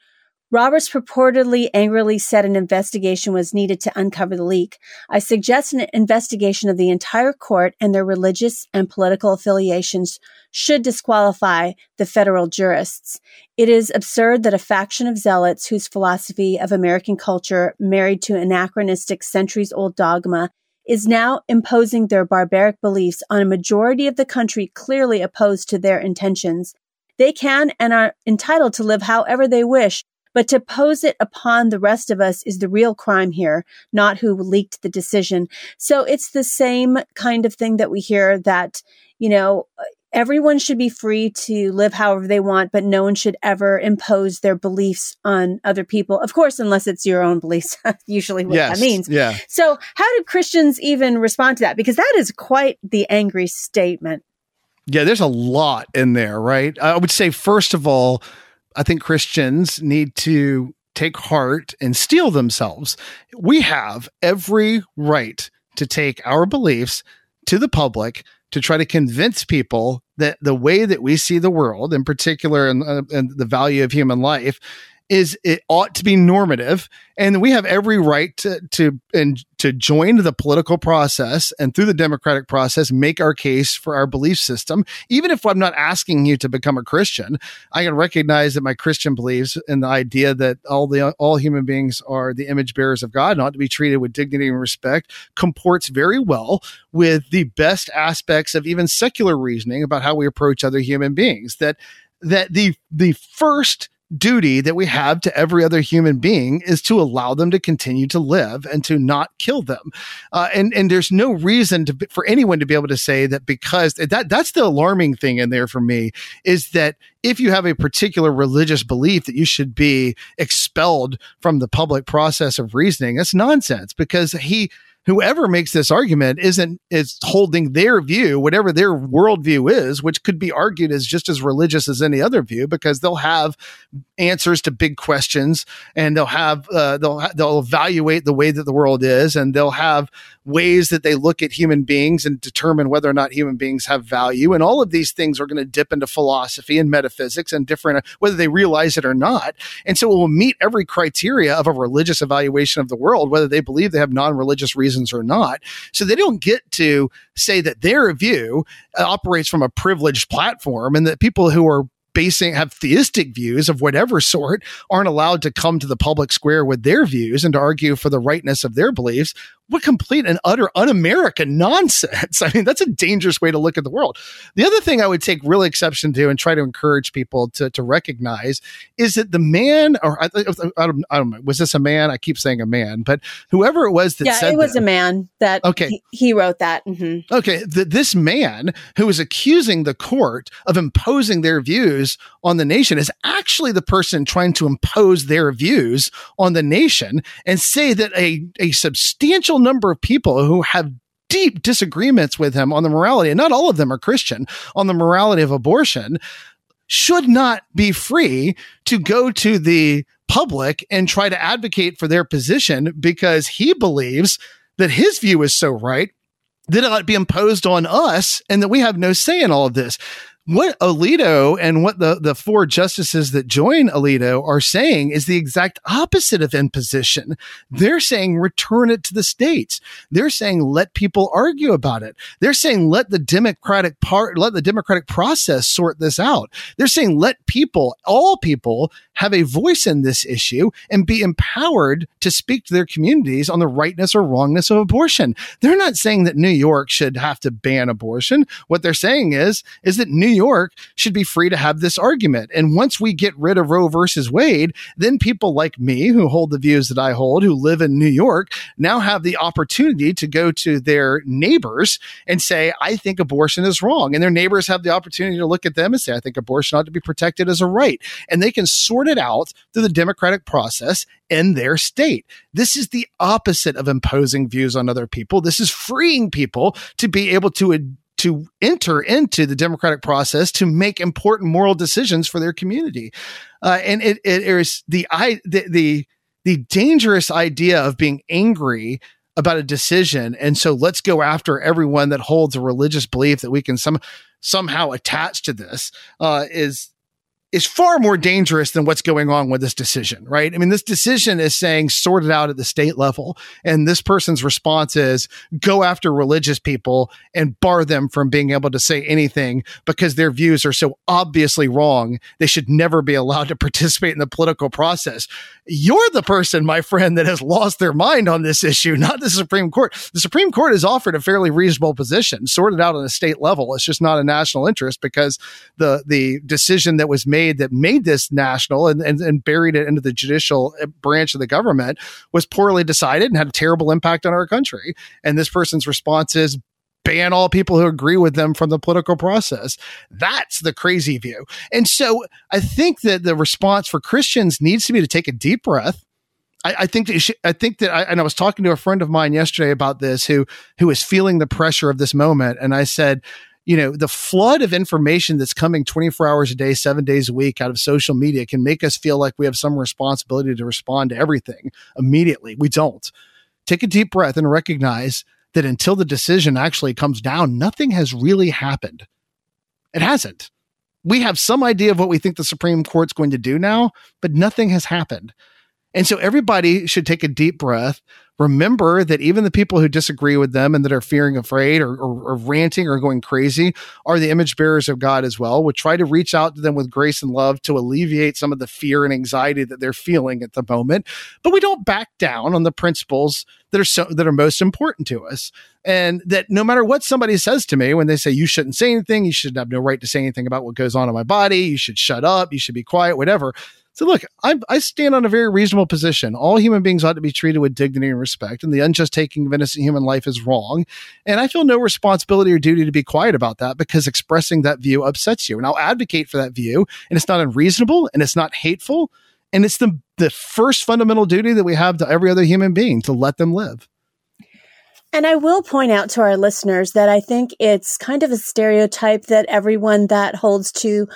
Roberts purportedly angrily said an investigation was needed to uncover the leak. I suggest an investigation of the entire court and their religious and political affiliations should disqualify the federal jurists. It is absurd that a faction of zealots whose philosophy of American culture married to anachronistic centuries old dogma is now imposing their barbaric beliefs on a majority of the country clearly opposed to their intentions. They can and are entitled to live however they wish, but to pose it upon the rest of us is the real crime here, not who leaked the decision. So it's the same kind of thing that we hear that, you know, everyone should be free to live however they want, but no one should ever impose their beliefs on other people. Of course, unless it's your own beliefs, usually what yes, that means. Yeah. So how do Christians even respond to that? Because that is quite the angry statement. Yeah, there's a lot in there, right? I would say, first of all, I think Christians need to take heart and steel themselves. We have every right to take our beliefs to the public to try to convince people that the way that we see the world, in particular, and, uh, and the value of human life, is it ought to be normative and we have every right to to and to join the political process and through the democratic process make our case for our belief system. Even if i'm not asking you to become a christian i can recognize that my christian beliefs and the idea that all the all human beings are the image bearers of god and ought to be treated with dignity and respect comports very well with the best aspects of even secular reasoning about how we approach other human beings. That that the the first duty that we have to every other human being is to allow them to continue to live and to not kill them. Uh, and and there's no reason to for anyone to be able to say that because that that's the alarming thing in there for me is that if you have a particular religious belief that you should be expelled from the public process of reasoning, that's nonsense because he whoever makes this argument isn't is holding their view, whatever their worldview is, which could be argued as just as religious as any other view, because they'll have answers to big questions, and they'll have uh, they'll they'll evaluate the way that the world is, and they'll have ways that they look at human beings and determine whether or not human beings have value, and all of these things are going to dip into philosophy and metaphysics and different whether they realize it or not, and so it will meet every criteria of a religious evaluation of the world, whether they believe they have non-religious reasons reasons or not. So they don't get to say that their view uh, operates from a privileged platform and that people who are basing have theistic views of whatever sort aren't allowed to come to the public square with their views and to argue for the rightness of their beliefs what complete and utter un-American nonsense. I mean, that's a dangerous way to look at the world. The other thing I would take real exception to and try to encourage people to, to recognize is that the man, or I, I, don't, I don't know, was this a man? I keep saying a man, but whoever it was that yeah, said it was that, a man that okay. he, he wrote that. Mm-hmm. Okay. The, this man who is accusing the court of imposing their views on the nation is actually the person trying to impose their views on the nation and say that a, a substantial substantial number of people who have deep disagreements with him on the morality, and not all of them are Christian, on the morality of abortion, should not be free to go to the public and try to advocate for their position because he believes that his view is so right that it ought to be imposed on us and that we have no say in all of this what Alito and what the, the four justices that join Alito are saying is the exact opposite of imposition. They're saying return it to the states. They're saying let people argue about it. They're saying let the democratic part, let the democratic process sort this out. They're saying let people, all people have a voice in this issue and be empowered to speak to their communities on the rightness or wrongness of abortion. They're not saying that New York should have to ban abortion. What they're saying is, is that New York should be free to have this argument. And once we get rid of Roe versus Wade, then people like me who hold the views that I hold, who live in New York, now have the opportunity to go to their neighbors and say, I think abortion is wrong. And their neighbors have the opportunity to look at them and say, I think abortion ought to be protected as a right. And they can sort it out through the democratic process in their state. This is the opposite of imposing views on other people. This is freeing people to be able to to enter into the democratic process to make important moral decisions for their community. Uh, and it, it is the, I, the, the, the dangerous idea of being angry about a decision. And so let's go after everyone that holds a religious belief that we can some, somehow attach to this, uh, is, is far more dangerous than what's going on with this decision, right? I mean, this decision is saying sort it out at the state level. And this person's response is go after religious people and bar them from being able to say anything because their views are so obviously wrong. They should never be allowed to participate in the political process. You're the person, my friend, that has lost their mind on this issue, not the Supreme Court. The Supreme Court has offered a fairly reasonable position, sorted out on a state level. It's just not a national interest because the, the decision that was made that made this national and, and, and buried it into the judicial uh, branch of the government was poorly decided and had a terrible impact on our country. And this person's response is ban all people who agree with them from the political process. That's the crazy view. And so I think that the response for Christians needs to be to take a deep breath. I, I think that should, I think that I, and I was talking to a friend of mine yesterday about this who who is feeling the pressure of this moment, and I said, you know, the flood of information that's coming 24 hours a day, seven days a week out of social media can make us feel like we have some responsibility to respond to everything immediately. We don't. Take a deep breath and recognize that until the decision actually comes down, nothing has really happened. It hasn't. we have some idea of what we think the Supreme Court's going to do now, but nothing has happened. And so everybody should take a deep breath. Remember that even the people who disagree with them and that are fearing, afraid, or, or, or, ranting or going crazy are the image bearers of God as well. We'll try to reach out to them with grace and love to alleviate some of the fear and anxiety that they're feeling at the moment. But we don't back down on the principles that are so that are most important to us. And that no matter what somebody says to me when they say you shouldn't say anything, you shouldn't have no right to say anything about what goes on in my body, you should shut up, you should be quiet, whatever so look, I, I stand on a very reasonable position. All human beings ought to be treated with dignity and respect, and the unjust taking of innocent human life is wrong. And I feel no responsibility or duty to be quiet about that because expressing that view upsets you. And I'll advocate for that view. And it's not unreasonable and it's not hateful. And it's the the first fundamental duty that we have to every other human being to let them live. And I will point out to our listeners that I think it's kind of a stereotype that everyone that holds to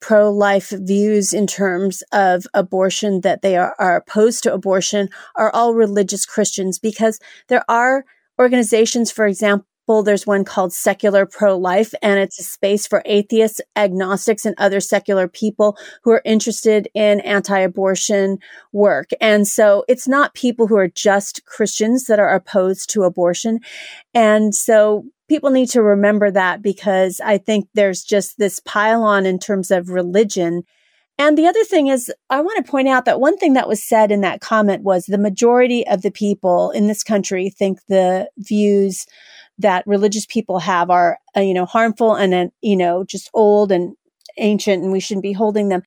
pro life views in terms of abortion, that they are, are opposed to abortion, are all religious Christians because there are organizations, for example, there's one called Secular Pro Life, and it's a space for atheists, agnostics, and other secular people who are interested in anti abortion work. And so it's not people who are just Christians that are opposed to abortion. And so people need to remember that because I think there's just this pile on in terms of religion. And the other thing is, I want to point out that one thing that was said in that comment was the majority of the people in this country think the views that religious people have are, uh, you know, harmful and, uh, you know, just old and ancient and we shouldn't be holding them.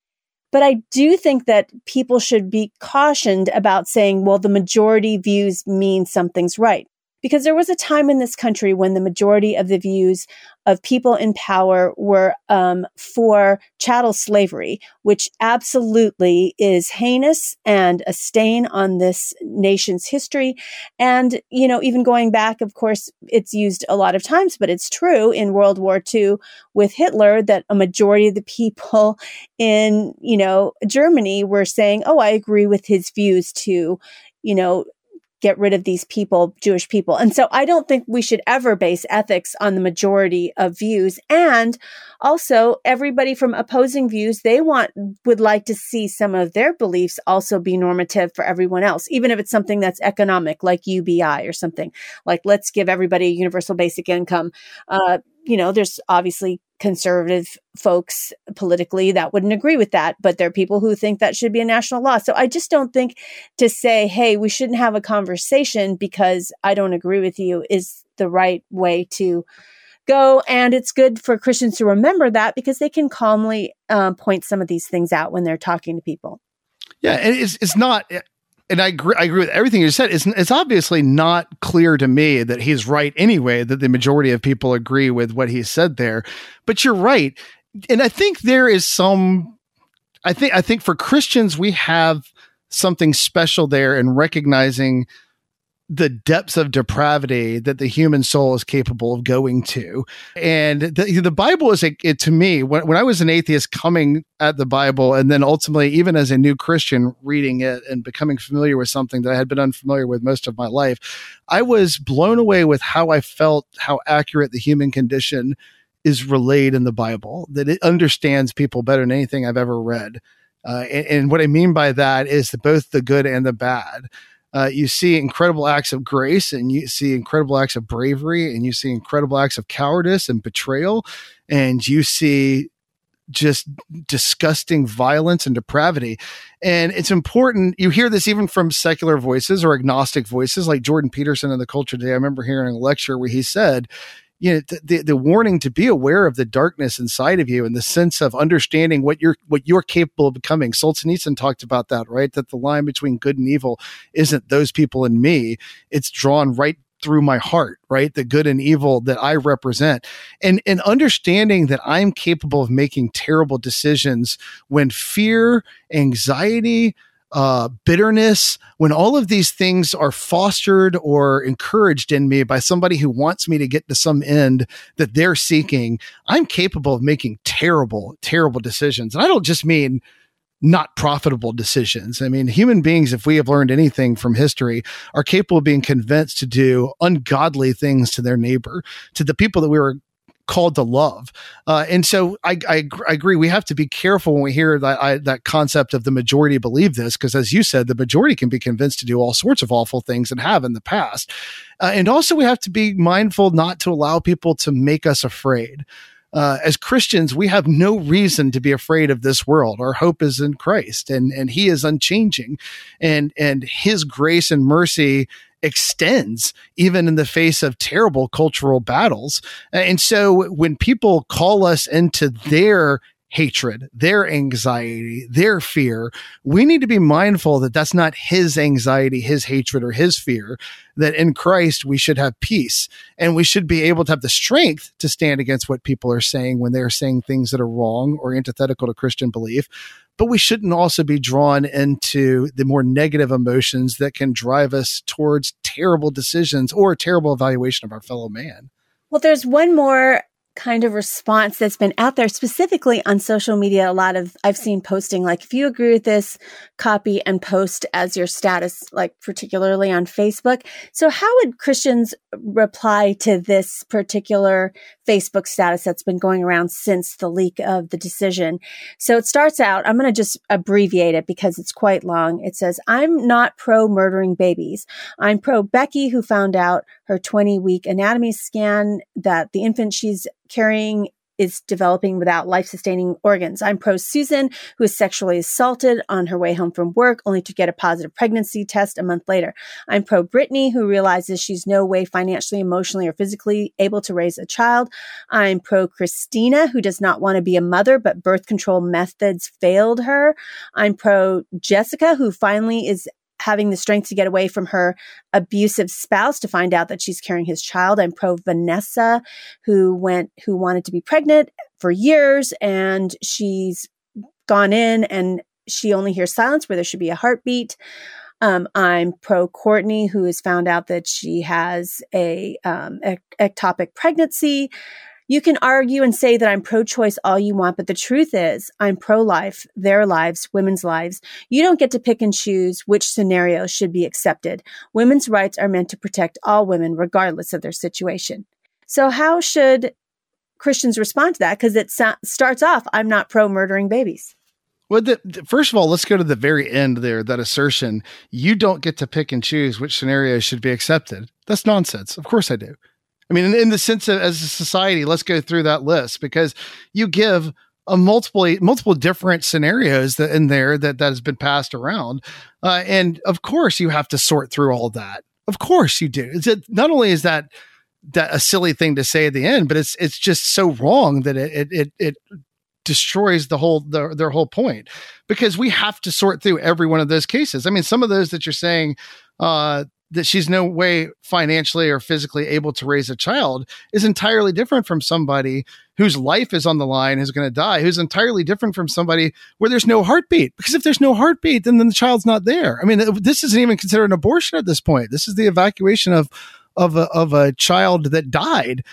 But I do think that people should be cautioned about saying, well, the majority views mean something's right because there was a time in this country when the majority of the views of people in power were um, for chattel slavery, which absolutely is heinous and a stain on this nation's history. And, you know, even going back, of course, it's used a lot of times, but it's true in World War II with Hitler that a majority of the people in, you know, Germany were saying, oh, I agree with his views to, you know, get rid of these people, Jewish people. And so I don't think we should ever base ethics on the majority of views. And also everybody from opposing views, they want, would like to see some of their beliefs also be normative for everyone else, even if it's something that's economic, like UBI or something like let's give everybody a universal basic income. Uh, you know, there's obviously conservative folks politically that wouldn't agree with that, but there are people who think that should be a national law. So I just don't think to say, hey, we shouldn't have a conversation because I don't agree with you is the right way to go. And it's good for Christians to remember that because they can calmly uh, point some of these things out when they're talking to people. Yeah, it's it's not and I agree, I agree with everything you said. It's, it's obviously not clear to me that he's right anyway, that the majority of people agree with what he said there. But you're right. And I think there is some, I think, I think for Christians, we have something special there in recognizing the depths of depravity that the human soul is capable of going to. And the, the Bible is a, it, to me, when, when I was an atheist coming at the Bible, and then ultimately, even as a new Christian reading it and becoming familiar with something that I had been unfamiliar with most of my life, I was blown away with how I felt, how accurate the human condition is relayed in the Bible, that it understands people better than anything I've ever read. Uh, and, and, what I mean by that is both the good and the bad uh, you see incredible acts of grace and you see incredible acts of bravery and you see incredible acts of cowardice and betrayal and you see just disgusting violence and depravity. And it's important. You hear this even from secular voices or agnostic voices like Jordan Peterson in the Culture Today. I remember hearing a lecture where he said, you know the, the warning to be aware of the darkness inside of you and the sense of understanding what you're what you're capable of becoming solzhenitsyn talked about that right that the line between good and evil isn't those people and me it's drawn right through my heart, right? The good and evil that I represent. And, and understanding that I'm capable of making terrible decisions when fear, anxiety, uh, bitterness, when all of these things are fostered or encouraged in me by somebody who wants me to get to some end that they're seeking, I'm capable of making terrible, terrible decisions. And I don't just mean not profitable decisions. I mean, human beings, if we have learned anything from history, are capable of being convinced to do ungodly things to their neighbor, to the people that we were called to love. Uh, and so I, I, I, agree. We have to be careful when we hear that I, that concept of the majority believe this, because as you said, the majority can be convinced to do all sorts of awful things and have in the past. Uh, and also, we have to be mindful not to allow people to make us afraid. Uh, as Christians, we have no reason to be afraid of this world. Our hope is in Christ, and and He is unchanging, and and His grace and mercy extends even in the face of terrible cultural battles. And so when people call us into their hatred, their anxiety, their fear, we need to be mindful that that's not his anxiety, his hatred, or his fear. That in Christ we should have peace and we should be able to have the strength to stand against what people are saying when they're saying things that are wrong or antithetical to Christian belief but we shouldn't also be drawn into the more negative emotions that can drive us towards terrible decisions or a terrible evaluation of our fellow man. Well, there's one more kind of response that's been out there specifically on social media a lot of i've seen posting like if you agree with this copy and post as your status like particularly on facebook. So how would christians reply to this particular facebook status that's been going around since the leak of the decision? So it starts out i'm going to just abbreviate it because it's quite long. It says i'm not pro murdering babies. I'm pro becky who found out her 20 week anatomy scan that the infant she's carrying is developing without life sustaining organs. I'm pro Susan, who was sexually assaulted on her way home from work, only to get a positive pregnancy test a month later. I'm pro Brittany, who realizes she's no way financially, emotionally, or physically able to raise a child. I'm pro Christina, who does not want to be a mother, but birth control methods failed her. I'm pro Jessica, who finally is having the strength to get away from her abusive spouse to find out that she's carrying his child. I'm pro Vanessa, who went, who wanted to be pregnant for years and she's gone in and she only hears silence where there should be a heartbeat. Um, I'm pro Courtney, who has found out that she has a um, ectopic pregnancy. You can argue and say that I'm pro choice all you want, but the truth is I'm pro life, their lives, women's lives. You don't get to pick and choose which scenario should be accepted. Women's rights are meant to protect all women, regardless of their situation. So how should Christians respond to that? Because it starts off, I'm not pro murdering babies. Well, the, the, first of all, let's go to the very end there. That assertion, you don't get to pick and choose which scenarios should be accepted. That's nonsense. Of course I do. I mean, in, in the sense of as a society, let's go through that list because you give a multiple multiple different scenarios that in there that that has been passed around, uh, and of course you have to sort through all that. Of course you do. It's not only is that that a silly thing to say at the end, but it's it's just so wrong that it it it, it destroys the whole the, their whole point because we have to sort through every one of those cases. I mean, some of those that you're saying uh, that she's no way financially or physically able to raise a child is entirely different from somebody whose life is on the line who's going to die who's entirely different from somebody where there's no heartbeat. Because if there's no heartbeat then, then the child's not there. I mean this isn't even considered an abortion at this point. This is the evacuation of of a, of a child that died.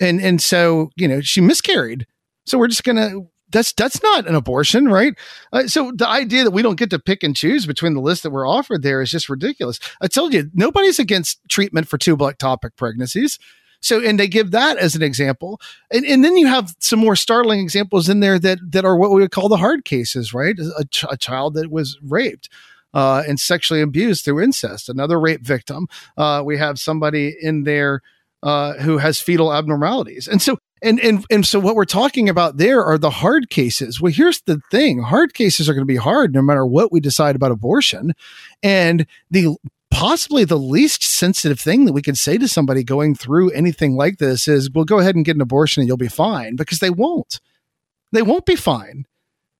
And and so you know she miscarried. So we're just going to that's that's not an abortion, right? Uh, so the idea that we don't get to pick and choose between the list that we're offered there is just ridiculous. I told you, nobody's against treatment for two ectopic pregnancies. So, and they give that as an example, and and then you have some more startling examples in there that that are what we would call the hard cases, right? A, ch- a child that was raped. Uh, and sexually abused through incest, another rape victim. Uh, we have somebody in there uh, who has fetal abnormalities. And so and and and so what we're talking about there are the hard cases. Well, here's the thing: hard cases are going to be hard no matter what we decide about abortion, and the possibly the least sensitive thing that we can say to somebody going through anything like this is, "Well, go ahead and get an abortion and you'll be fine," because they won't. They won't be fine.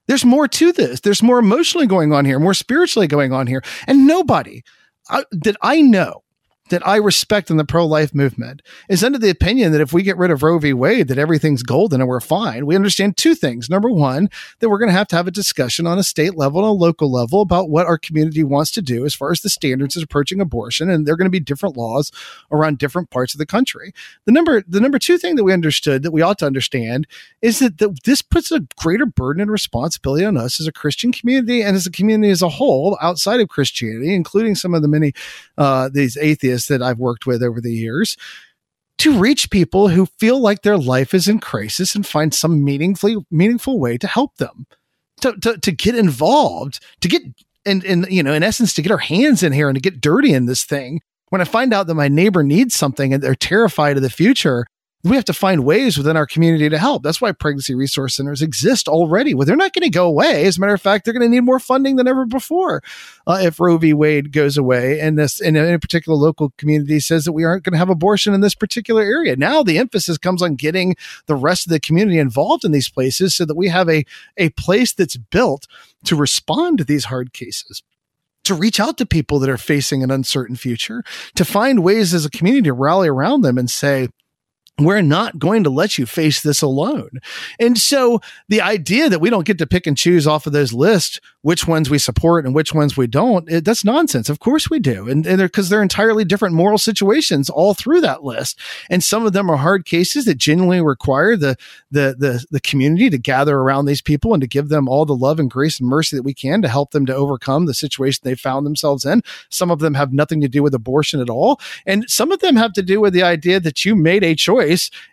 There's more to this. There's more emotionally going on here, more spiritually going on here, and nobody uh, that I know that I respect in the pro life movement is under the opinion that if we get rid of Roe v. Wade, that everything's golden and we're fine. We understand two things. Number one, that we're going to have to have a discussion on a state level and a local level about what our community wants to do as far as the standards of approaching abortion. And there are going to be different laws around different parts of the country. The number, the number two thing that we understood that we ought to understand is that the, this puts a greater burden and responsibility on us as a Christian community and as a community as a whole outside of Christianity, including some of the many, uh, these atheists that I've worked with over the years to reach people who feel like their life is in crisis and find some meaningfully meaningful way to help them. To, to, to get involved to get and and you know in essence to get our hands in here and to get dirty in this thing. When i find out that my neighbor needs something and they're terrified of the future we have to find ways within our community to help. That's why pregnancy resource centers exist already. Well, they're not going to go away. As a matter of fact, they're going to need more funding than ever before. Uh, if Roe v. Wade goes away and this, in a particular local community says that we aren't going to have abortion in this particular area. Now the emphasis comes on getting the rest of the community involved in these places so that we have a, a place that's built to respond to these hard cases to reach out to people that are facing an uncertain future, to find ways as a community to rally around them and say, we're not going to let you face this alone. And so the idea that we don't get to pick and choose off of those lists which ones we support and which ones we don't, it, that's nonsense. Of course we do. And, and they're, cause they're entirely different moral situations all through that list. And some of them are hard cases that genuinely require the, the, the, the community to gather around these people and to give them all the love and grace and mercy that we can to help them to overcome the situation they found themselves in. Some of them have nothing to do with abortion at all. And some of them have to do with the idea that you made a choice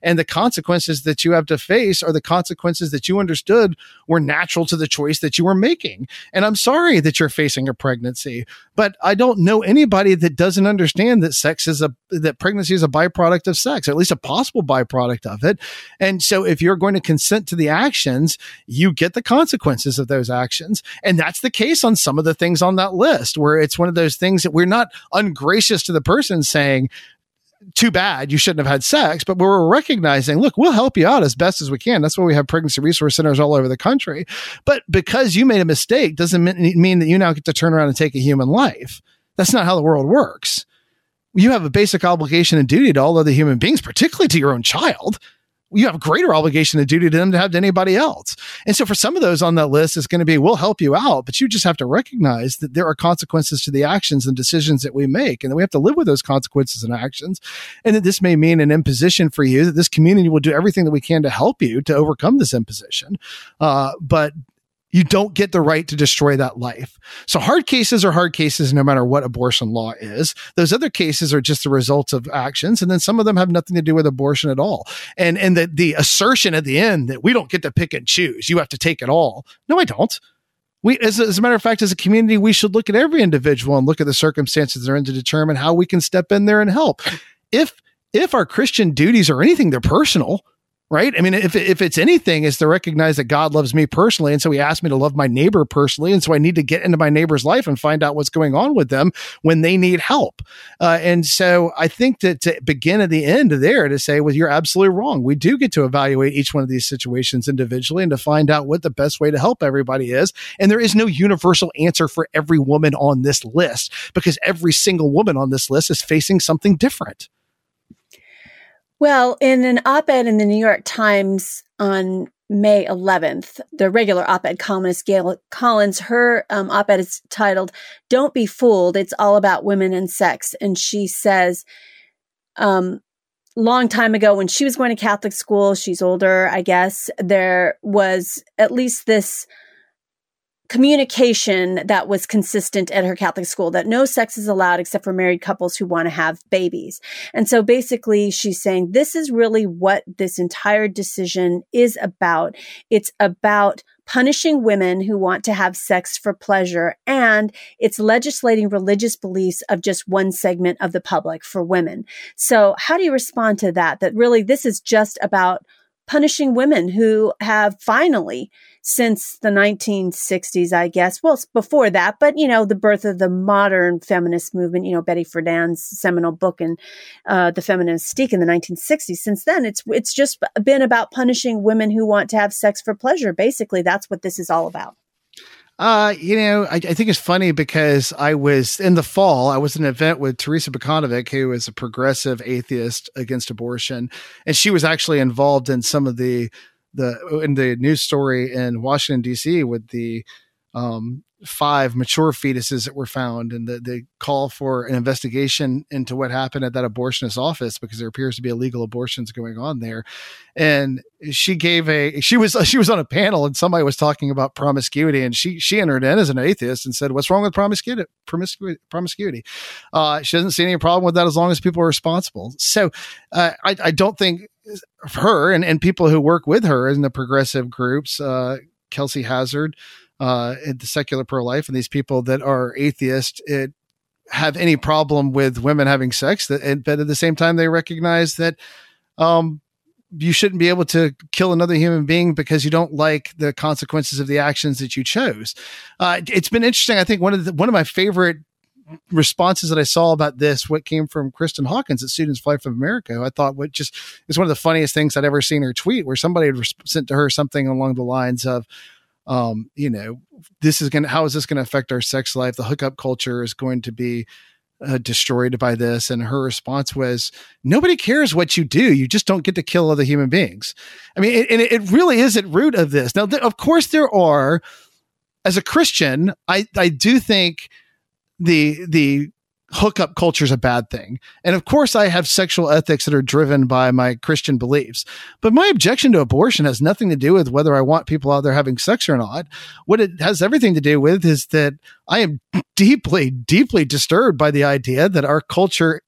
and the consequences that you have to face are the consequences that you understood were natural to the choice that you were making. And I'm sorry that you're facing a pregnancy, but I don't know anybody that doesn't understand that sex is a, that pregnancy is a byproduct of sex, or at least a possible byproduct of it. And so if you're going to consent to the actions, you get the consequences of those actions. And that's the case on some of the things on that list where it's one of those things that we're not ungracious to the person saying, too bad you shouldn't have had sex, but we're recognizing, look, we'll help you out as best as we can. That's why we have pregnancy resource centers all over the country. But because you made a mistake doesn't mean that you now get to turn around and take a human life. That's not how the world works. You have a basic obligation and duty to all other human beings, particularly to your own child you have greater obligation and duty to them to have to anybody else. And so for some of those on that list, it's going to be, we'll help you out, but you just have to recognize that there are consequences to the actions and decisions that we make. And that we have to live with those consequences and actions. And that this may mean an imposition for you that this community will do everything that we can to help you to overcome this imposition. Uh, but you don't get the right to destroy that life. So hard cases are hard cases no matter what abortion law is. Those other cases are just the results of actions. And then some of them have nothing to do with abortion at all. And, and the, the assertion at the end that we don't get to pick and choose. You have to take it all. No, I don't. We, as, as a matter of fact, as a community, we should look at every individual and look at the circumstances they're in to determine how we can step in there and help. If, if our Christian duties are anything, they're personal right? I mean, if, if it's anything, is to recognize that God loves me personally. And so he asked me to love my neighbor personally. And so I need to get into my neighbor's life and find out what's going on with them when they need help. Uh, and so I think that to begin at the end there to say, well, you're absolutely wrong. We do get to evaluate each one of these situations individually and to find out what the best way to help everybody is. And there is no universal answer for every woman on this list because every single woman on this list is facing something different. Well, in an op ed in the New York Times on May 11th, the regular op ed columnist Gail Collins, her um, op ed is titled, Don't Be Fooled. It's All About Women and Sex. And she says, um, long time ago when she was going to Catholic school, she's older, I guess, there was at least this communication that was consistent at her Catholic school that no sex is allowed except for married couples who want to have babies. And so basically she's saying this is really what this entire decision is about. It's about punishing women who want to have sex for pleasure and it's legislating religious beliefs of just one segment of the public for women. So how do you respond to that? That really this is just about punishing women who have finally since the 1960s, I guess. Well, before that, but you know, the birth of the modern feminist movement, you know, Betty Friedan's seminal book and uh, the feminist mystique in the 1960s. Since then, it's it's just been about punishing women who want to have sex for pleasure. Basically, that's what this is all about. Uh, you know, I, I, think it's funny because I was in the fall, I was an event with Terrisa Bukovinac, who is a progressive atheist against abortion. And she was actually involved in some of the the in the news story in Washington D.C. with the um, five mature fetuses that were found and the, the call for an investigation into what happened at that abortionist office because there appears to be illegal abortions going on there. And she gave a she was she was on a panel and somebody was talking about promiscuity and she she entered in as an atheist and said what's wrong with promiscuity promiscuity promiscuity? Uh, she doesn't see any problem with that as long as people are responsible. So uh, I, I don't think her and, and people who work with her in the progressive groups uh, kelsey hazzard uh, the secular pro life and these people that are atheist it, have any problem with women having sex. That, but at the same time, they recognize that um, you shouldn't be able to kill another human being because you don't like the consequences of the actions that you chose. Uh, it's been interesting. I think one of the, one of my favorite responses that I saw about this, what came from Kristen Hawkins at Students Life of America, I thought what just is one of the funniest things I'd ever seen her tweet, where somebody had sent to her something along the lines of, um, you know, this is going to, how is this going to affect our sex life? The hookup culture is going to be uh, destroyed by this. And her response was, nobody cares what you do. You just don't get to kill other human beings. I mean, it, and it really is at root of this. Now, th- of course, there are, as a Christian, I, I do think the, the hookup culture is a bad thing. And of course, I have sexual ethics that are driven by my Christian beliefs. But my objection to abortion has nothing to do with whether I want people out there having sex or not. What it has everything to do with is that I am deeply, deeply disturbed by the idea that our culture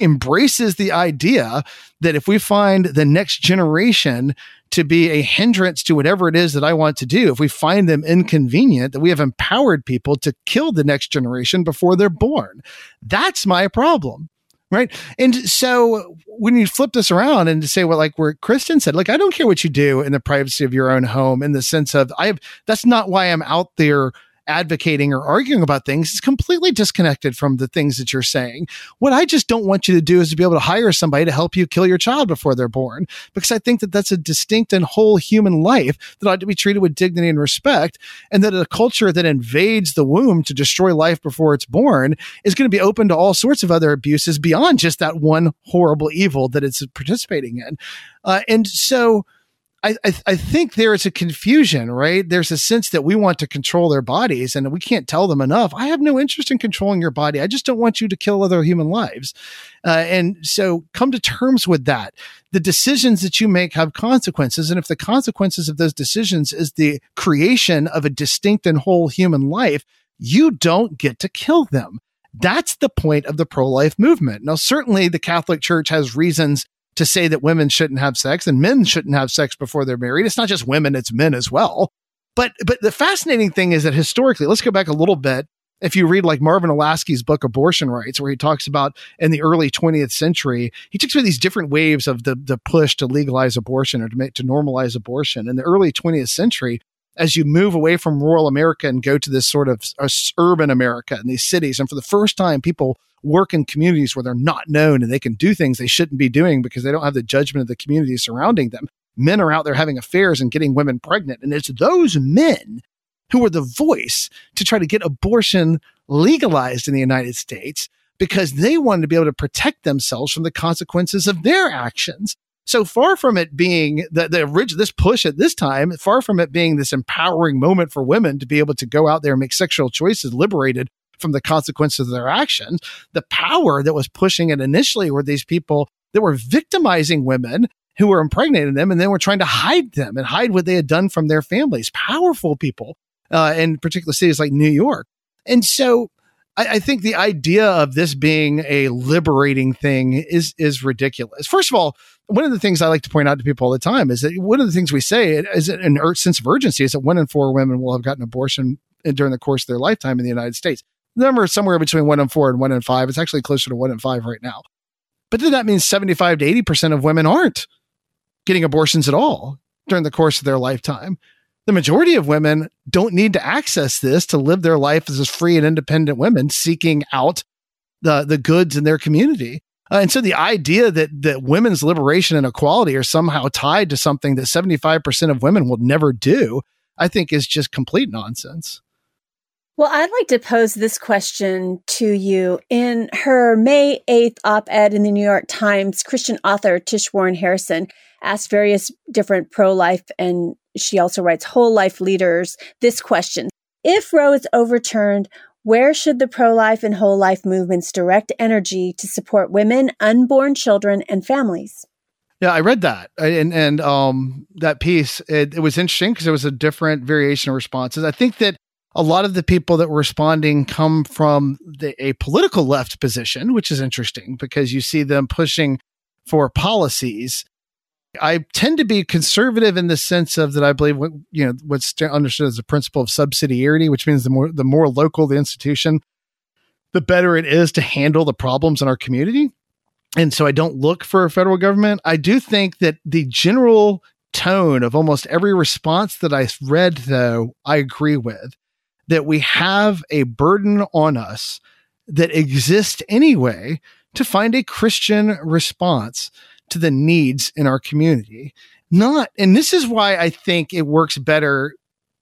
embraces the idea that if we find the next generation to be a hindrance to whatever it is that I want to do, if we find them inconvenient, that we have empowered people to kill the next generation before they're born. That's my problem. Right. And so when you flip this around and say what like where Kristen said, like, I don't care what you do in the privacy of your own home in the sense of I have, that's not why I'm out there advocating or arguing about things is completely disconnected from the things that you're saying. What I just don't want you to do is to be able to hire somebody to help you kill your child before they're born, because I think that that's a distinct and whole human life that ought to be treated with dignity and respect. And that a culture that invades the womb to destroy life before it's born is going to be open to all sorts of other abuses beyond just that one horrible evil that it's participating in. Uh, and so, I, I, I think there is a confusion, right? There's a sense that we want to control their bodies and we can't tell them enough. I have no interest in controlling your body. I just don't want you to kill other human lives. Uh, and so come to terms with that. The decisions that you make have consequences. And if the consequences of those decisions is the creation of a distinct and whole human life, you don't get to kill them. That's the point of the pro life movement. Now, certainly the Catholic Church has reasons to say that women shouldn't have sex and men shouldn't have sex before they're married. It's not just women, it's men as well. But but the fascinating thing is that historically, let's go back a little bit. If you read like Marvin Olasky's book Abortion Rites, where he talks about in the early 20th century, he talks about these different waves of the the push to legalize abortion or to make to normalize abortion. In the early 20th century, as you move away from rural America and go to this sort of uh, urban America in these cities, and for the first time, people work in communities where they're not known and they can do things they shouldn't be doing because they don't have the judgment of the community surrounding them. Men are out there having affairs and getting women pregnant. And it's those men who are the voice to try to get abortion legalized in the United States because they wanted to be able to protect themselves from the consequences of their actions. So far from it being the, the original, this push at this time, far from it being this empowering moment for women to be able to go out there and make sexual choices liberated from the consequences of their actions. The power that was pushing it initially were these people that were victimizing women who were impregnating them and then were trying to hide them and hide what they had done from their families. Powerful people uh, in particular cities like New York. And so I, I, think the idea of this being a liberating thing is is ridiculous. First of all, one of the things I like to point out to people all the time is that one of the things we say is an sense of urgency is that one in four women will have gotten abortion during the course of their lifetime in the United States. Number somewhere between one and four and one and five. It's actually closer to one and five right now. But then that means 75 to 80% of women aren't getting abortions at all during the course of their lifetime. The majority of women don't need to access this to live their life as free and independent women seeking out the, the goods in their community. Uh, and so the idea that, that women's liberation and equality are somehow tied to something that 75% of women will never do, I think is just complete nonsense. Well, I'd like to pose this question to you. In her May 8th op ed in the New York Times, Christian author Tish Warren Harrison asked various different pro life and she also writes whole life leaders this question If Roe is overturned, where should the pro life and whole life movements direct energy to support women, unborn children, and families? Yeah, I read that, and and um, that piece it, it was interesting because it was a different variation of responses. I think that a lot of the people that were responding come from the, a political left position, which is interesting because you see them pushing for policies. I tend to be conservative in the sense of that I believe what you know what's understood as the principle of subsidiarity, which means the more the more local the institution, the better it is to handle the problems in our community. And so I don't look for a federal government. I do think that the general tone of almost every response that I read, though, I agree with that we have a burden on us that exists anyway to find a Christian response to the needs in our community. Not, and this is why I think it works better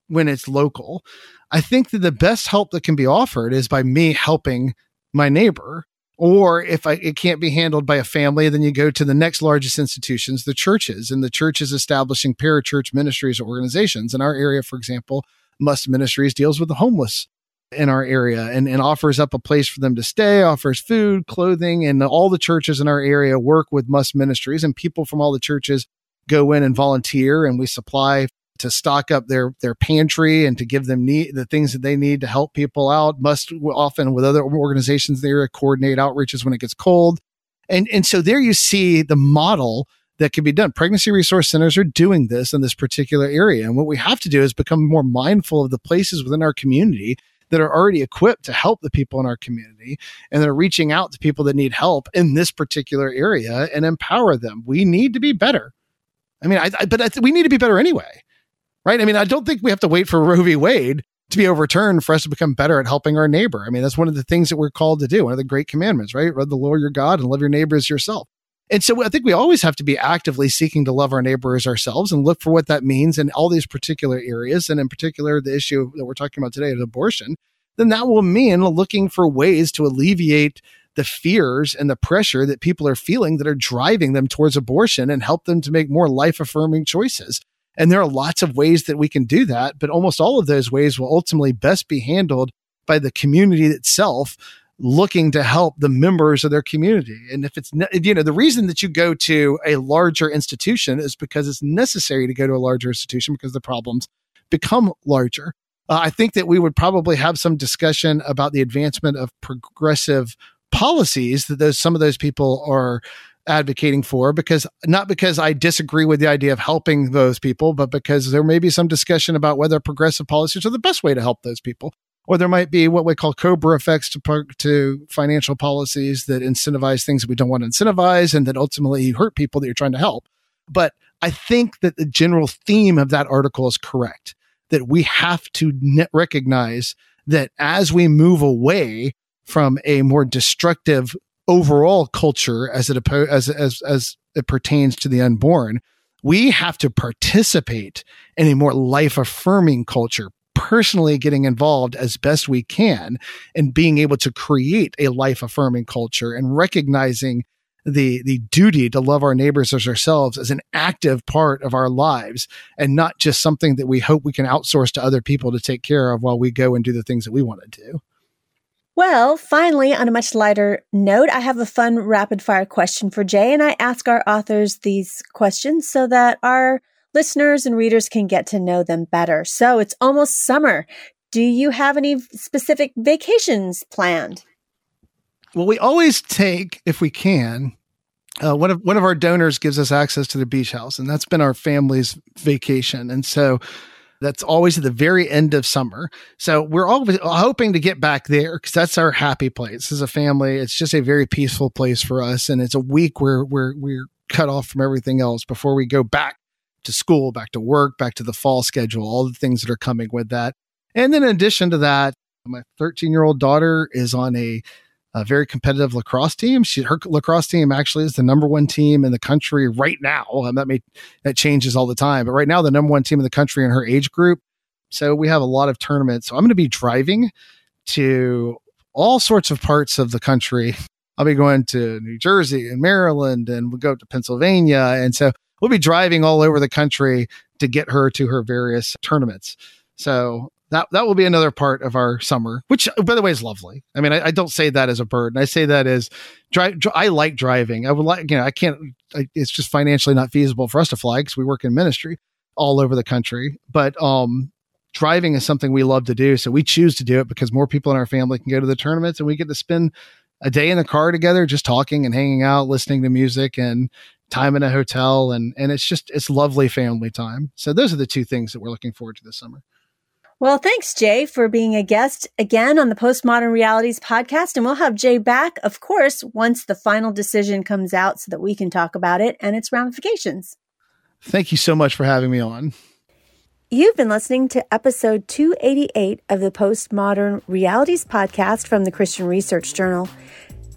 when it's local. I think that the best help that can be offered is by me helping my neighbor. Or if I, it can't be handled by a family, then you go to the next largest institutions, the churches, and the churches establishing parachurch ministries or organizations. In our area, for example, Must Ministries deals with the homeless in our area and, and offers up a place for them to stay, offers food, clothing, and all the churches in our area work with Must Ministries and people from all the churches go in and volunteer and we supply to stock up their their pantry and to give them need the things that they need to help people out. Must often with other organizations there coordinate outreaches when it gets cold. And and so there you see the model that can be done. Pregnancy resource centers are doing this in this particular area. And what we have to do is become more mindful of the places within our community that are already equipped to help the people in our community and they're reaching out to people that need help in this particular area and empower them. We need to be better. I mean, I, I but I th- we need to be better anyway, right? I mean, I don't think we have to wait for Roe v. Wade to be overturned for us to become better at helping our neighbor. I mean, that's one of the things that we're called to do. One of the great commandments, right? Love the Lord your God and love your neighbor as yourself. And so I think we always have to be actively seeking to love our neighbors ourselves and look for what that means in all these particular areas. And in particular, the issue that we're talking about today is abortion then that will mean looking for ways to alleviate the fears and the pressure that people are feeling that are driving them towards abortion and help them to make more life affirming choices. And there are lots of ways that we can do that, but almost all of those ways will ultimately best be handled by the community itself looking to help the members of their community. And if it's, you know, the reason that you go to a larger institution is because it's necessary to go to a larger institution because the problems become larger. Uh, I think that we would probably have some discussion about the advancement of progressive policies that those some of those people are advocating for because not because I disagree with the idea of helping those people, but because there may be some discussion about whether progressive policies are the best way to help those people. Or there might be what we call cobra effects to, to financial policies that incentivize things that we don't want to incentivize and that ultimately hurt people that you're trying to help. But I think that the general theme of that article is correct that we have to recognize that as we move away from a more destructive overall culture as it as as as it pertains to the unborn, we have to participate in a more life affirming culture, personally getting involved as best we can and being able to create a life affirming culture and recognizing the the duty to love our neighbors as ourselves as an active part of our lives and not just something that we hope we can outsource to other people to take care of while we go and do the things that we want to do. Well, finally, on a much lighter note, I have a fun rapid fire question for Jay, and I ask our authors these questions so that our listeners and readers can get to know them better. So it's almost summer. Do you have any specific vacations planned? Well, we always take, if we can, uh, one of one of our donors gives us access to the beach house, and that's been our family's vacation. And so that's always at the very end of summer. So we're always hoping to get back there because that's our happy place as a family. It's just a very peaceful place for us, and it's a week where we're we're cut off from everything else before we go back to school, back to work, back to the fall schedule, all the things that are coming with that. And then in addition to that, my 13 year old daughter is on a a very competitive lacrosse team. She, her lacrosse team actually is the number one team in the country right now. And that may, that changes all the time, but right now the number one team in the country in her age group. So we have a lot of tournaments. So I'm going to be driving to all sorts of parts of the country. I'll be going to New Jersey and Maryland and we'll go to Pennsylvania. And so we'll be driving all over the country to get her to her various tournaments. So that that will be another part of our summer, which by the way is lovely. I mean, I, I don't say that as a burden. I say that as drive. I like driving. I would like, you know, I can't. I, it's just financially not feasible for us to fly because we work in ministry all over the country. But um, driving is something we love to do, so we choose to do it because more people in our family can go to the tournaments, and we get to spend a day in the car together, just talking and hanging out, listening to music, and time in a hotel and and it's just it's lovely family time so those are the two things that we're looking forward to this summer well, thanks, Jay, for being a guest again on the Postmodern Realities podcast. And we'll have Jay back, of course, once the final decision comes out so that we can talk about it and its ramifications. Thank you so much for having me on. You've been listening to episode 288 of the Postmodern Realities podcast from the Christian Research Journal.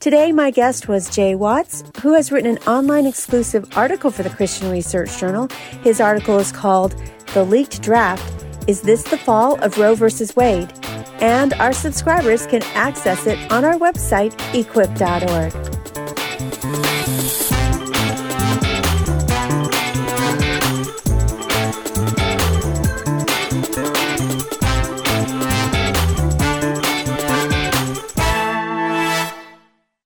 Today, my guest was Jay Watts, who has written an online exclusive article for the Christian Research Journal. His article is called The Leaked Draft is This the Fall of Roe v. Wade? And our subscribers can access it on our website, equip.org.